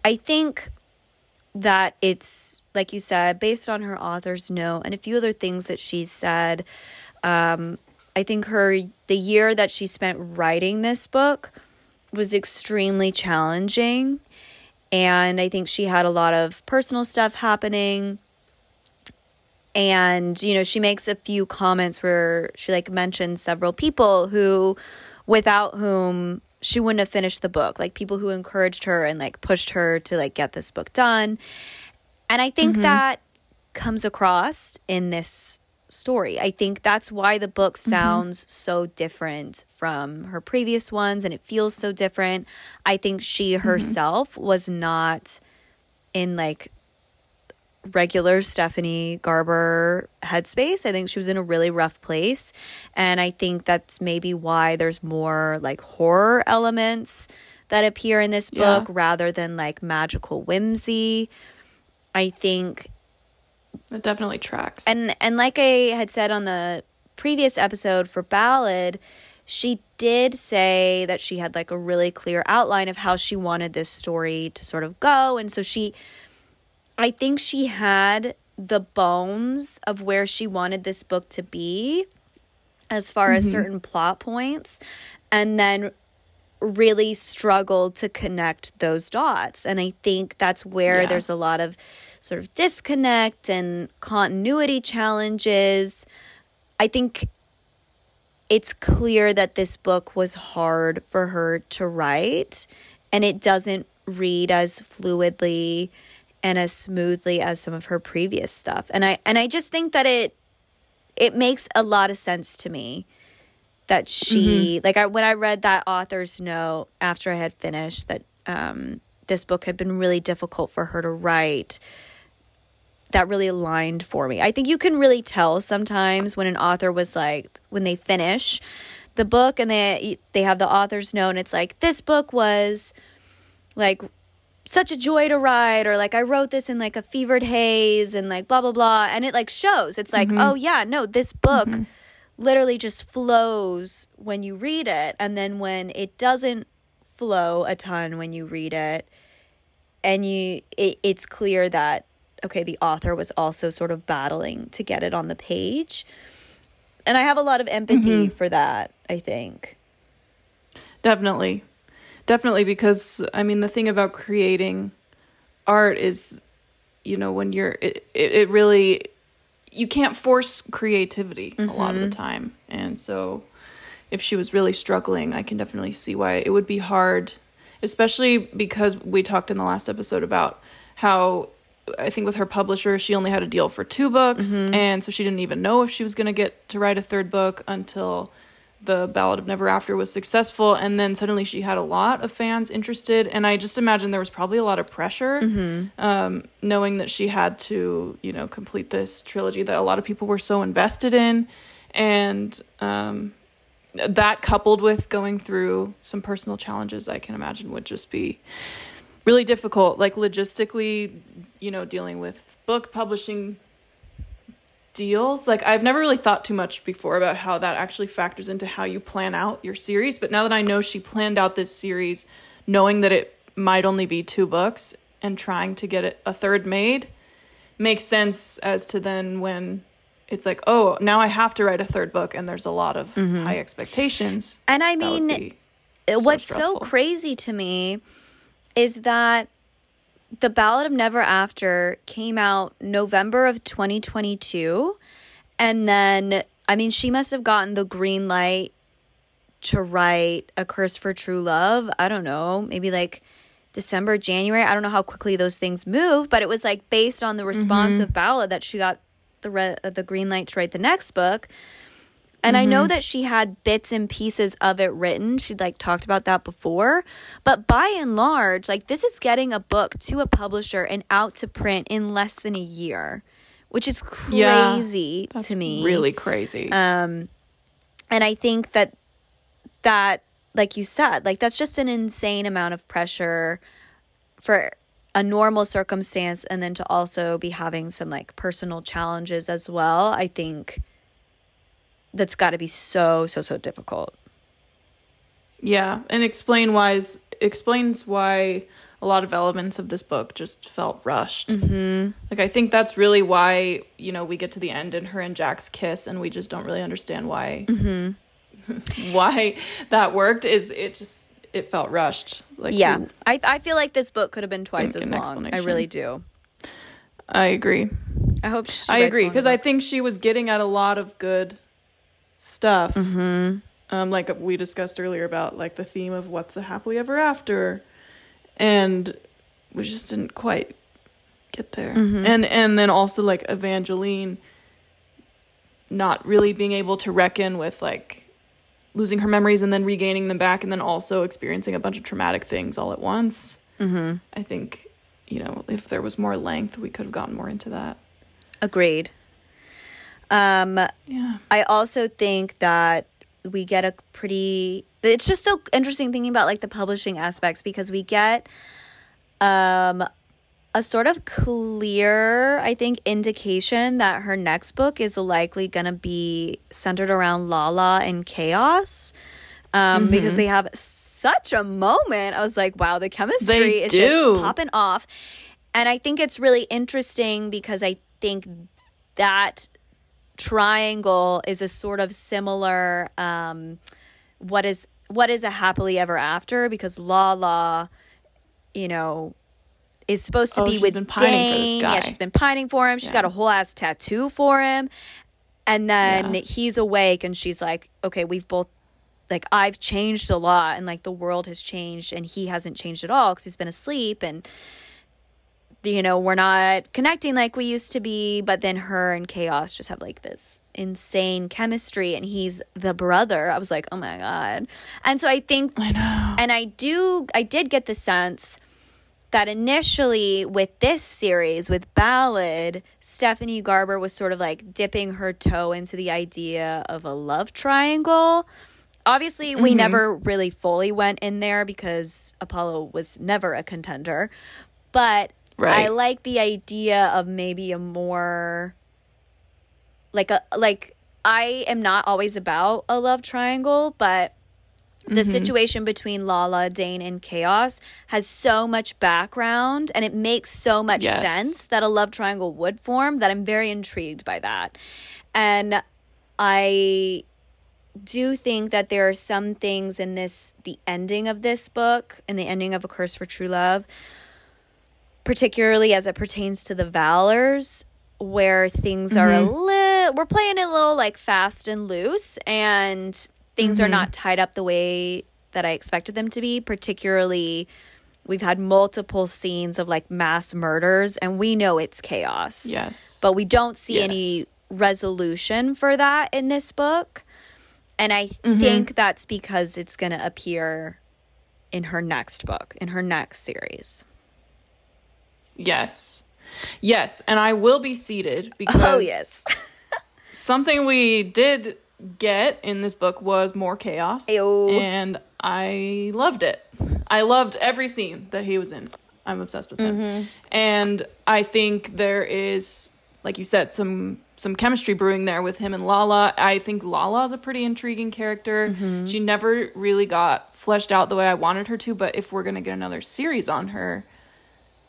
i think that it's like you said based on her author's note and a few other things that she said. Um, i think her the year that she spent writing this book was extremely challenging. And i think she had a lot of personal stuff happening. And you know she makes a few comments where she like mentions several people who without whom she wouldn't have finished the book. Like people who encouraged her and like pushed her to like get this book done. And i think mm-hmm. that comes across in this story. I think that's why the book mm-hmm. sounds so different from her previous ones and it feels so different. I think she mm-hmm. herself was not in like regular Stephanie Garber headspace. I think she was in a really rough place. And I think that's maybe why there's more like horror elements that appear in this Yeah. book rather than like magical whimsy. I think It definitely tracks. and and like I had said on the previous episode for Ballad, she did say that she had like a really clear outline of how she wanted this story to sort of go and so she I think she had the bones of where she wanted this book to be as far as mm-hmm. certain plot points and then really struggled to connect those dots. And i think that's where Yeah. there's a lot of sort of disconnect and continuity challenges. I think it's clear that this book was hard for her to write and it doesn't read as fluidly and as smoothly as some of her previous stuff and i and i just think that it it makes a lot of sense to me that she like I when I read that author's note after I had finished that um this book had been really difficult for her to write that really aligned for me. I think you can really tell sometimes when an author was like when they finish the book and they they have the author's note and it's like this book was like such a joy to write or like I wrote this in like a fevered haze and like blah blah blah and it like shows. It's like, mm-hmm. "Oh yeah, no, this book mm-hmm. literally just flows when you read it and then when it doesn't flow a ton when you read it and you it, it's clear that okay the author was also sort of battling to get it on the page. And i have a lot of empathy mm-hmm. for that i think. Definitely. Definitely because I mean the thing about creating art is you know when you're it it, it really you can't force creativity a lot of the mm-hmm. time. And so if she was really struggling, I can definitely see why it would be hard especially because we talked in the last episode about how I think with her publisher, she only had a deal for two books, mm-hmm. and so she didn't even know if she was going to get to write a third book until the Ballad of Never After was successful, and then suddenly she had a lot of fans interested, and I just imagine there was probably a lot of pressure, um, knowing that she had to, you know, complete this trilogy that a lot of people were so invested in, and um, that coupled with going through some personal challenges, I can imagine would just be really difficult, like logistically, you know, dealing with book publishing deals. Like I've never really thought too much before about how that actually factors into how you plan out your series, but now that I know she planned out this series knowing that it might only be two books and trying to get it a third made makes sense as to then when it's like, oh, now I have to write a third book, and there's a lot of mm-hmm. high expectations. And I mean, so what's so crazy to me is that the Ballad of Never After came out November of 2022. And then, I mean, she must have gotten the green light to write A Curse for True Love. I don't know, maybe like December, January. I don't know how quickly those things move, but it was like based on the response mm-hmm. of Ballad that she got the re- the green light to write the next book. And I know that she had bits and pieces of it written. She'd like talked about that before. But by and large, like this is getting a book to a publisher and out to print in less than a year, which is Yeah, crazy That's to me. really crazy. Um, and I think that that, like you said, like that's just an insane amount of pressure for a normal circumstance, and then to also be having some like personal challenges as well. I think that's got to be so so so difficult. Yeah, and explain why explains why a lot of elements of this book just felt rushed. Mm-hmm. Like I think that's really why you know we get to the end and her and Jax's kiss, and we just don't really understand why why that worked. Is it just it felt rushed? Like yeah, we- I I feel like this book could have been twice as long. I really do. I agree. I hope she I agree because I think she was getting at a lot of good stuff. Mm-hmm. Um, like we discussed earlier about like the theme of what's a happily ever after, and we just didn't quite get there. Mm-hmm. And and then also like Evangeline not really being able to reckon with like losing her memories and then regaining them back, and then also experiencing a bunch of traumatic things all at once. Mm-hmm. I think you know if there was more length, we could have gotten more into that. agreed. Um, Yeah. I also think that we get a pretty it's just so interesting thinking about like the publishing aspects because we get um a sort of clear I think indication that her next book is likely going to be centered around Lala and chaos. Um, because they have such a moment. I was like, wow, the chemistry They is do. just popping off. And I think it's really interesting because I think that triangle is a sort of similar um what is what is a happily ever after because Lala you know is supposed to Oh, be she's with been pining for this Dane. guy. Yeah, she's been pining for him. She's got a whole ass tattoo for him. And then Yeah. he's awake and she's like, "Okay, we've both like I've changed a lot and like the world has changed and he hasn't changed at all cuz he's been asleep and you know, we're not connecting like we used to be, but then her and Chaos just have like this insane chemistry and he's the brother. I was like, "Oh my god." And so I think I know. and I do I did get the sense that initially with this series with Ballad, Stephanie Garber was sort of like dipping her toe into the idea of a love triangle. Obviously, we mm-hmm. never really fully went in there because Apollo was never a contender. But I like the idea of maybe a more like a like I am not always about a love triangle, but the mm-hmm. situation between Lala, Dane, and Chaos has so much background and it makes so much Yes. sense that a love triangle would form that I'm very intrigued by that. And I do think that there are some things in this, the ending of this book and the ending of A Curse for True Love, particularly as it pertains to the Valors, where things are a little, we're playing it a little like fast and loose and things are not tied up the way that I expected them to be, particularly we've had multiple scenes of like mass murders and we know it's chaos. Yes. But we don't see Yes. any resolution for that in this book. And I Mm-hmm. think that's because it's going to appear in her next book, in her next series. Yes. Yes, and I will be seated because Oh, yes. something we did get in this book was more chaos. Ew. And I loved it. I loved every scene that he was in. I'm obsessed with him. Mm-hmm. And I think there is like you said some some chemistry brewing there with him and Lala. I think Lala is a pretty intriguing character. Mm-hmm. She never really got fleshed out the way I wanted her to, but if we're going to get another series on her,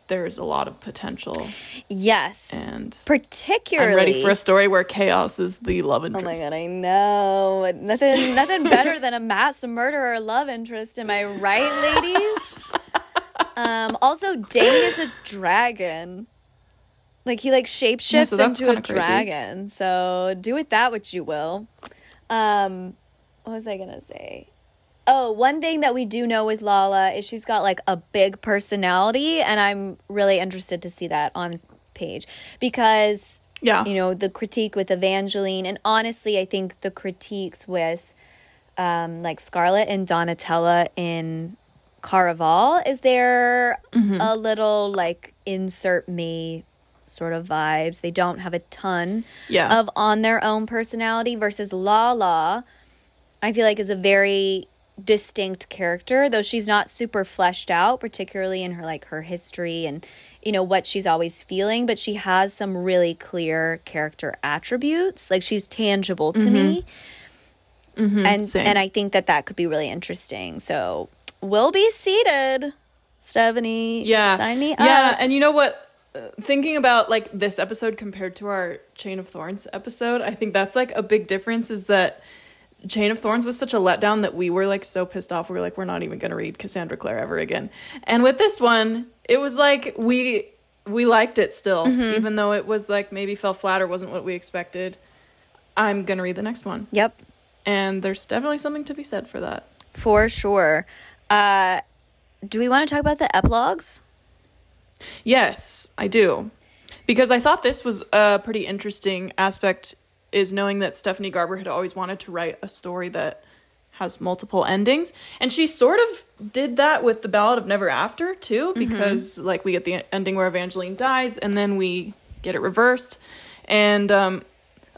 there's a lot of potential, Yes. and Particularly. I'm ready for a story where chaos is the love interest. Oh my god, I know. Nothing nothing better than a mass murderer love interest, am I right, ladies? um also Dane is a dragon. Like he like shapeshifts Yeah, so into a kinda crazy. dragon. So do with that what you will. Um what was I gonna say? Oh, one thing that we do know with Lala is she's got like a big personality, and I'm really interested to see that on page because Yeah. you know the critique with Evangeline, and honestly, I think the critiques with um, like Scarlett and Donatella in Caraval is there Mm-hmm. a little like insert me sort of vibes. They don't have a ton Yeah. of on their own personality versus Lala. I feel like is a very distinct character, though she's not super fleshed out, particularly in her like her history and you know what she's always feeling, but she has some really clear character attributes. Like she's tangible to me. and Mm-hmm. same. and I think that that could be really interesting. So, we'll be seated. Stephanie, yeah sign me up. yeah and you know what Uh, thinking about like this episode compared to our chain of thorns episode i think that's like a big difference is that chain of thorns was such a letdown that we were like so pissed off we were like we're not even going to read cassandra clare ever again and with this one it was like we we liked it still Mm-hmm. even though it was like maybe fell flat or wasn't what we expected i'm going to read the next one Yep. and there's definitely something to be said for that For sure. Uh, do we want to talk about the epilogues? Yes, I do. Because I thought this was a pretty interesting aspect is knowing that Stephanie Garber had always wanted to write a story that has multiple endings and she sort of did that with the Ballad of Never After too because like we get the ending where Evangeline dies and then we get it reversed and um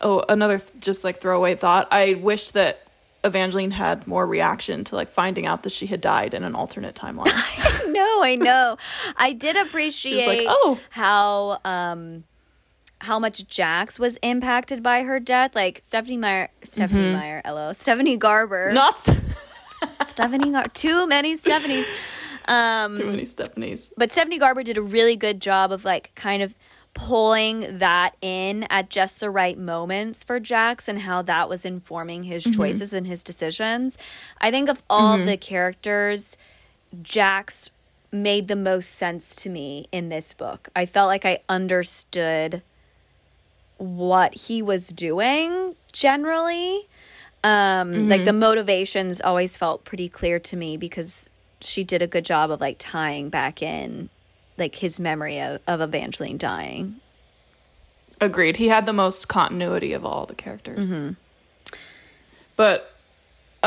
oh another just like throwaway thought I wished that Evangeline had more reaction to like finding out that she had died in an alternate timeline. no, I know. I did appreciate "Oh." how um how much Jax was impacted by her death. Like Stephanie Meyer, Stephanie mm-hmm. Meyer, LO, Stephanie Garber, Not Stephanie Gar, too many Stephanies. Um, too many Stephanies. but Stephanie Garber did a really good job of like kind of pulling that in at just the right moments for Jax and how that was informing his mm-hmm. choices and his decisions. I think of all mm-hmm. the characters, Jax made the most sense to me in this book. I felt like I understood what he was doing generally. Um, like the motivations always felt pretty clear to me because she did a good job of like tying back in like his memory of, of Evangeline dying. Agreed. He had the most continuity of all the characters. But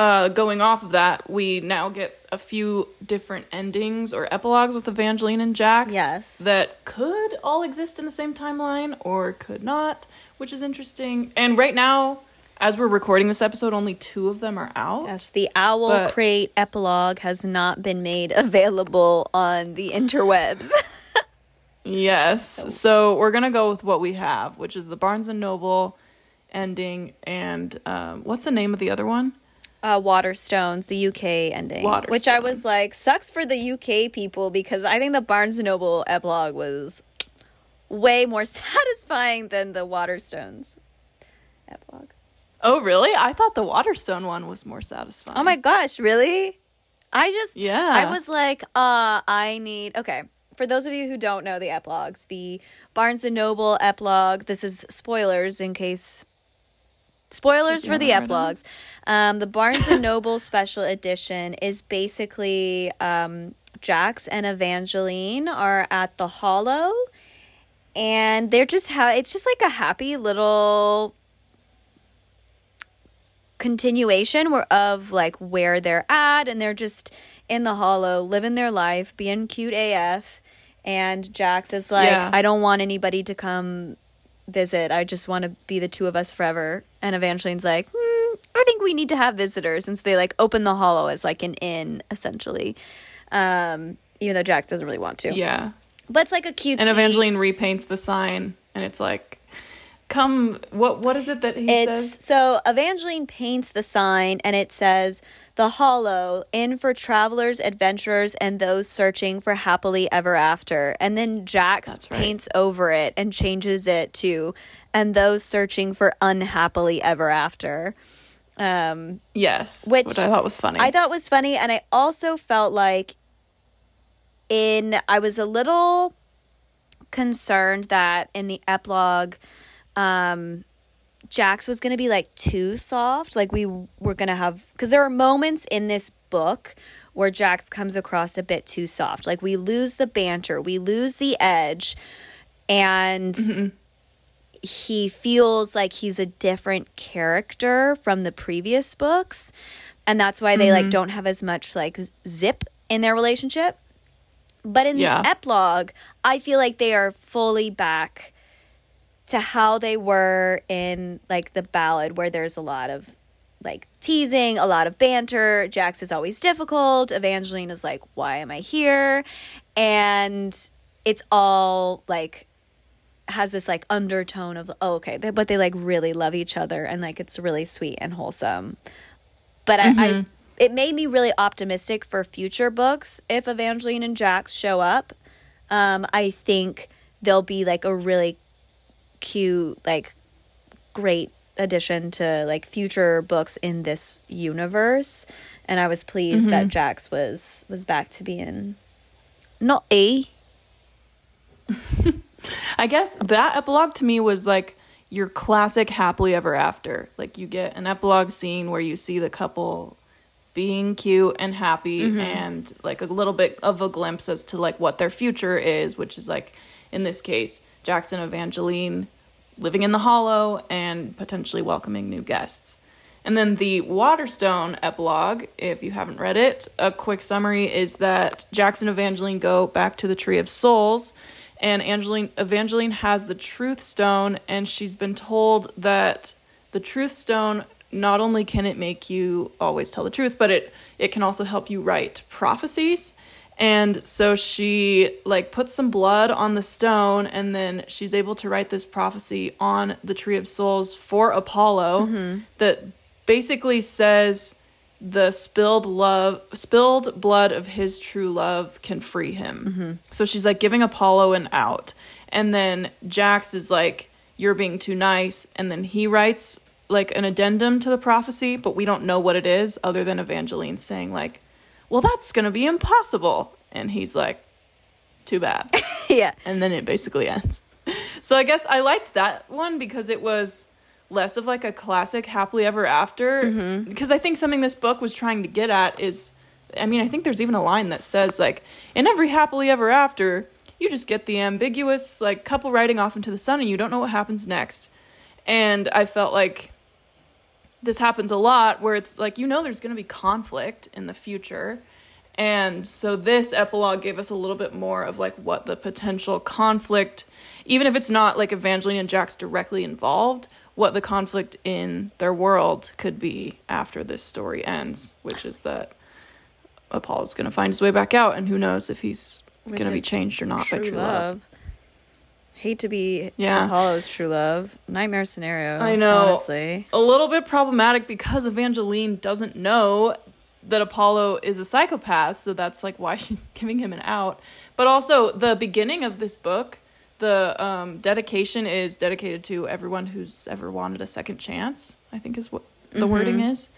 uh, going off of that, we now get a few different endings or epilogues with Evangeline and Jax. Yes. That could all exist in the same timeline or could not, which is interesting. And right now, as we're recording this episode, only two of them are out. Yes, the Owl But- Crate epilogue has not been made available on the interwebs. Yes. So we're gonna go with what we have, which is the Barnes and Noble ending, and um, what's the name of the other one? Uh, Waterstones, the UK ending, which I was like, sucks for the UK people because I think the Barnes and Noble epilogue was way more satisfying than the Waterstones epilogue. Oh, really? I thought the Waterstone one was more satisfying. Oh my gosh, really? I just Yeah. I was like, uh, I need okay. For those of you who don't know the epilogues, the Barnes and Noble epilogue, this is spoilers in case spoilers for the haven't read 'em. epilogues. Um, the Barnes and Noble special edition is basically um, Jax and Evangeline are at the Hollow, and they're just ha- it's just like a happy little continuation where, of like where they're at and they're just in the hollow living their life being cute af and jax is like Yeah. i don't want anybody to come visit i just want to be the two of us forever. And evangeline's like hmm, i think we need to have visitors. Since they like open the hollow as like an inn essentially um even though jax doesn't really want to. Yeah. but it's like a cute And Evangeline repaints the sign, and it's like come what what is it that he It's says? so Evangeline paints the sign and it says the hollow inn for travelers, adventurers, and those searching for happily ever after. And then Jax right. paints over it and changes it to and those searching for unhappily ever after. Um Yes. Which Which, I thought was funny. I thought was funny, and I also felt like in I was a little concerned that in the epilogue, um, Jax was gonna be like too soft. Like we were gonna have because there are moments in this book where Jax comes across a bit too soft. Like we lose the banter, we lose the edge, and he feels like he's a different character from the previous books and that's why they like don't have as much like zip in their relationship but in Yeah. the epilogue i feel like they are fully back to how they were in like the ballad where there's a lot of like teasing a lot of banter. Jax is always difficult. Evangeline is like why am i here? And it's all like has this like undertone of oh okay. They, but they like really love each other and like it's really sweet and wholesome. But I, I it made me really optimistic for future books if evangeline and jax show up. Um i think they'll be like a really cute like great addition to like future books in this universe. And i was pleased that mm-hmm. jax was was back to being not a I guess that epilogue to me was like your classic happily ever after. Like you get an epilogue scene where you see the couple being cute and happy mm-hmm. and like a little bit of a glimpse as to like what their future is, which is like in this case, Jax and Evangeline living in the hollow and potentially welcoming new guests. And then the Waterstone epilogue, if you haven't read it, a quick summary is that Jax and Evangeline go back to the Tree of Souls, and Angeline, Evangeline has the Truth Stone, and she's been told that the Truth Stone not only can it make you always tell the truth, but it it can also help you write prophecies. And so she like puts some blood on the stone and then she's able to write this prophecy on the tree of souls for Apollo mm-hmm. that basically says the spilled love spilled blood of his true love can free him. Mm-hmm. So she's like giving Apollo an out. And then Jax is like you're being too nice and then he writes like an addendum to the prophecy, but we don't know what it is other than Evangeline saying like, "Well, that's going to be impossible." And he's like, "Too bad." yeah and then it basically ends. So I guess I liked that one because it was less of like a classic happily ever after mm-hmm. because I think something this book was trying to get at is I mean I think there's even a line that says like in every happily ever after you just get the ambiguous like couple riding off into the sun and you don't know what happens next. And I felt like this happens a lot where it's like you know there's going to be conflict in the future and so this epilogue gave us a little bit more of like what the potential conflict even if it's not like evangeline and jax directly involved what the conflict in their world could be after this story ends which is that apollo's going to find his way back out and who knows if he's going to be changed or not by true love. Hate to be Yeah. Apollo's true love. Nightmare scenario. I know. Honestly. a little bit problematic because Evangeline doesn't know that Apollo is a psychopath, so that's like why she's giving him an out. But also, the beginning of this book, the um, dedication is dedicated to everyone who's ever wanted a second chance. I think is what the wording is,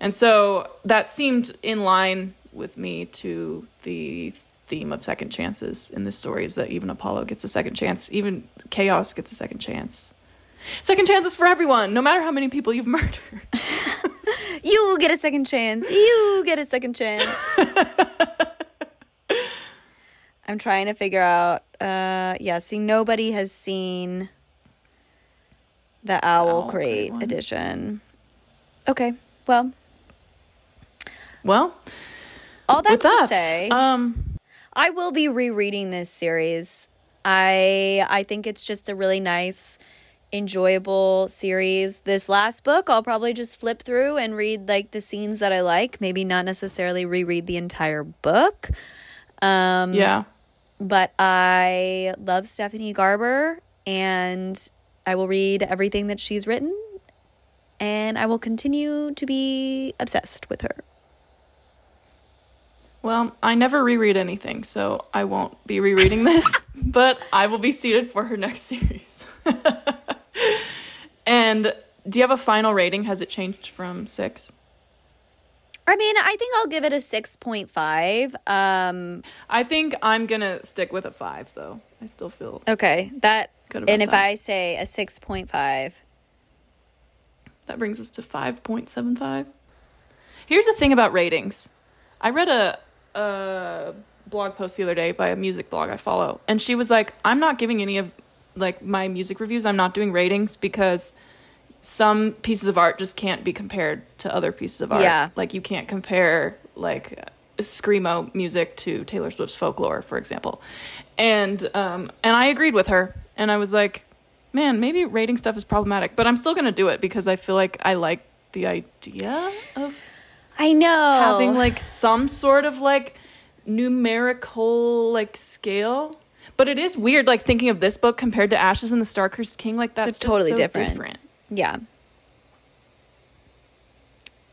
and so that seemed in line with me to the theme of second chances in this story. Is that even Apollo gets a second chance, even Chaos gets a second chance. Second chances for everyone, no matter how many people you've murdered. You get a second chance. You get a second chance. I'm trying to figure out. Uh, yeah, see, nobody has seen the Owl, Owl Crate edition. Okay, well, Well, all that that, to say, um, I will be rereading this series. I I think it's just a really nice, enjoyable series. This last book, I'll probably just flip through and read like the scenes that I like. Maybe not necessarily reread the entire book. Um, yeah, but I love Stephanie Garber and I will read everything that she's written and I will continue to be obsessed with her. Well, I never reread anything, so I won't be rereading this, but I will be seated for her next series. and do you have a final rating? Has it changed from six? I mean, I think I'll give it a 6.5. Um, I think I'm going to stick with a five, though. I still feel okay. That, good about and if that. I say a 6.5, That brings us to 5.75. Here's the thing about ratings. I read a, a blog post the other day by a music blog I follow, and she was like, "I'm not giving any of like my music reviews. I'm not doing ratings because some pieces of art just can't be compared to other pieces of art. Yeah. Like you can't compare like screamo music to Taylor Swift's folklore, for example. And um and I agreed with her, and I was like, man, maybe rating stuff is problematic, but I'm still gonna do it because I feel like I like the idea of I know. having like some sort of like numerical like scale. But it is weird, like thinking of this book compared to Ashes and the Starcursed King. Like that's totally so different. different. Yeah.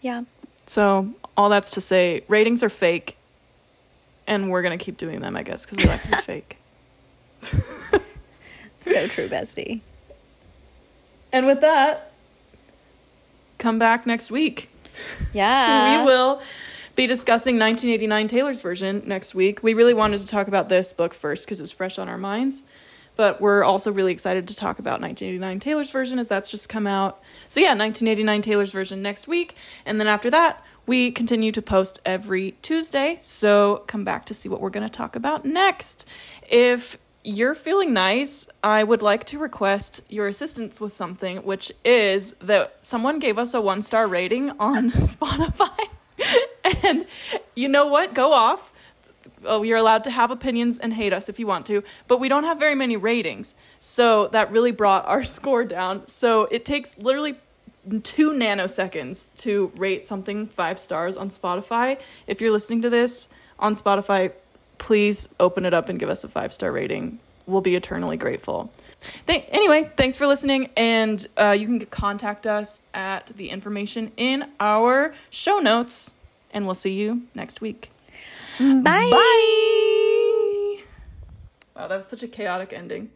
Yeah. So all that's to say, ratings are fake, and we're gonna keep doing them, I guess, because we like to be fake. So true, bestie. And with that, come back next week. Yeah. we will be discussing 1989 Taylor's version next week. We really wanted to talk about this book first because it was fresh on our minds, but we're also really excited to talk about 1989 Taylor's version as that's just come out. So yeah, 1989 Taylor's version next week, and then after that, we continue to post every Tuesday. So come back to see what we're going to talk about next. If you're feeling nice, I would like to request your assistance with something, which is that someone gave us a one star rating on Spotify. and you know what? Go off. Oh, you're allowed to have opinions and hate us if you want to, but we don't have very many ratings. So that really brought our score down. So it takes literally two nanoseconds to rate something five stars on Spotify. If you're listening to this on Spotify, please open it up and give us a five star rating. We'll be eternally grateful. Th- anyway, thanks for listening, and uh, you can contact us at the information in our show notes, and we'll see you next week. Bye. Bye. Wow, that was such a chaotic ending.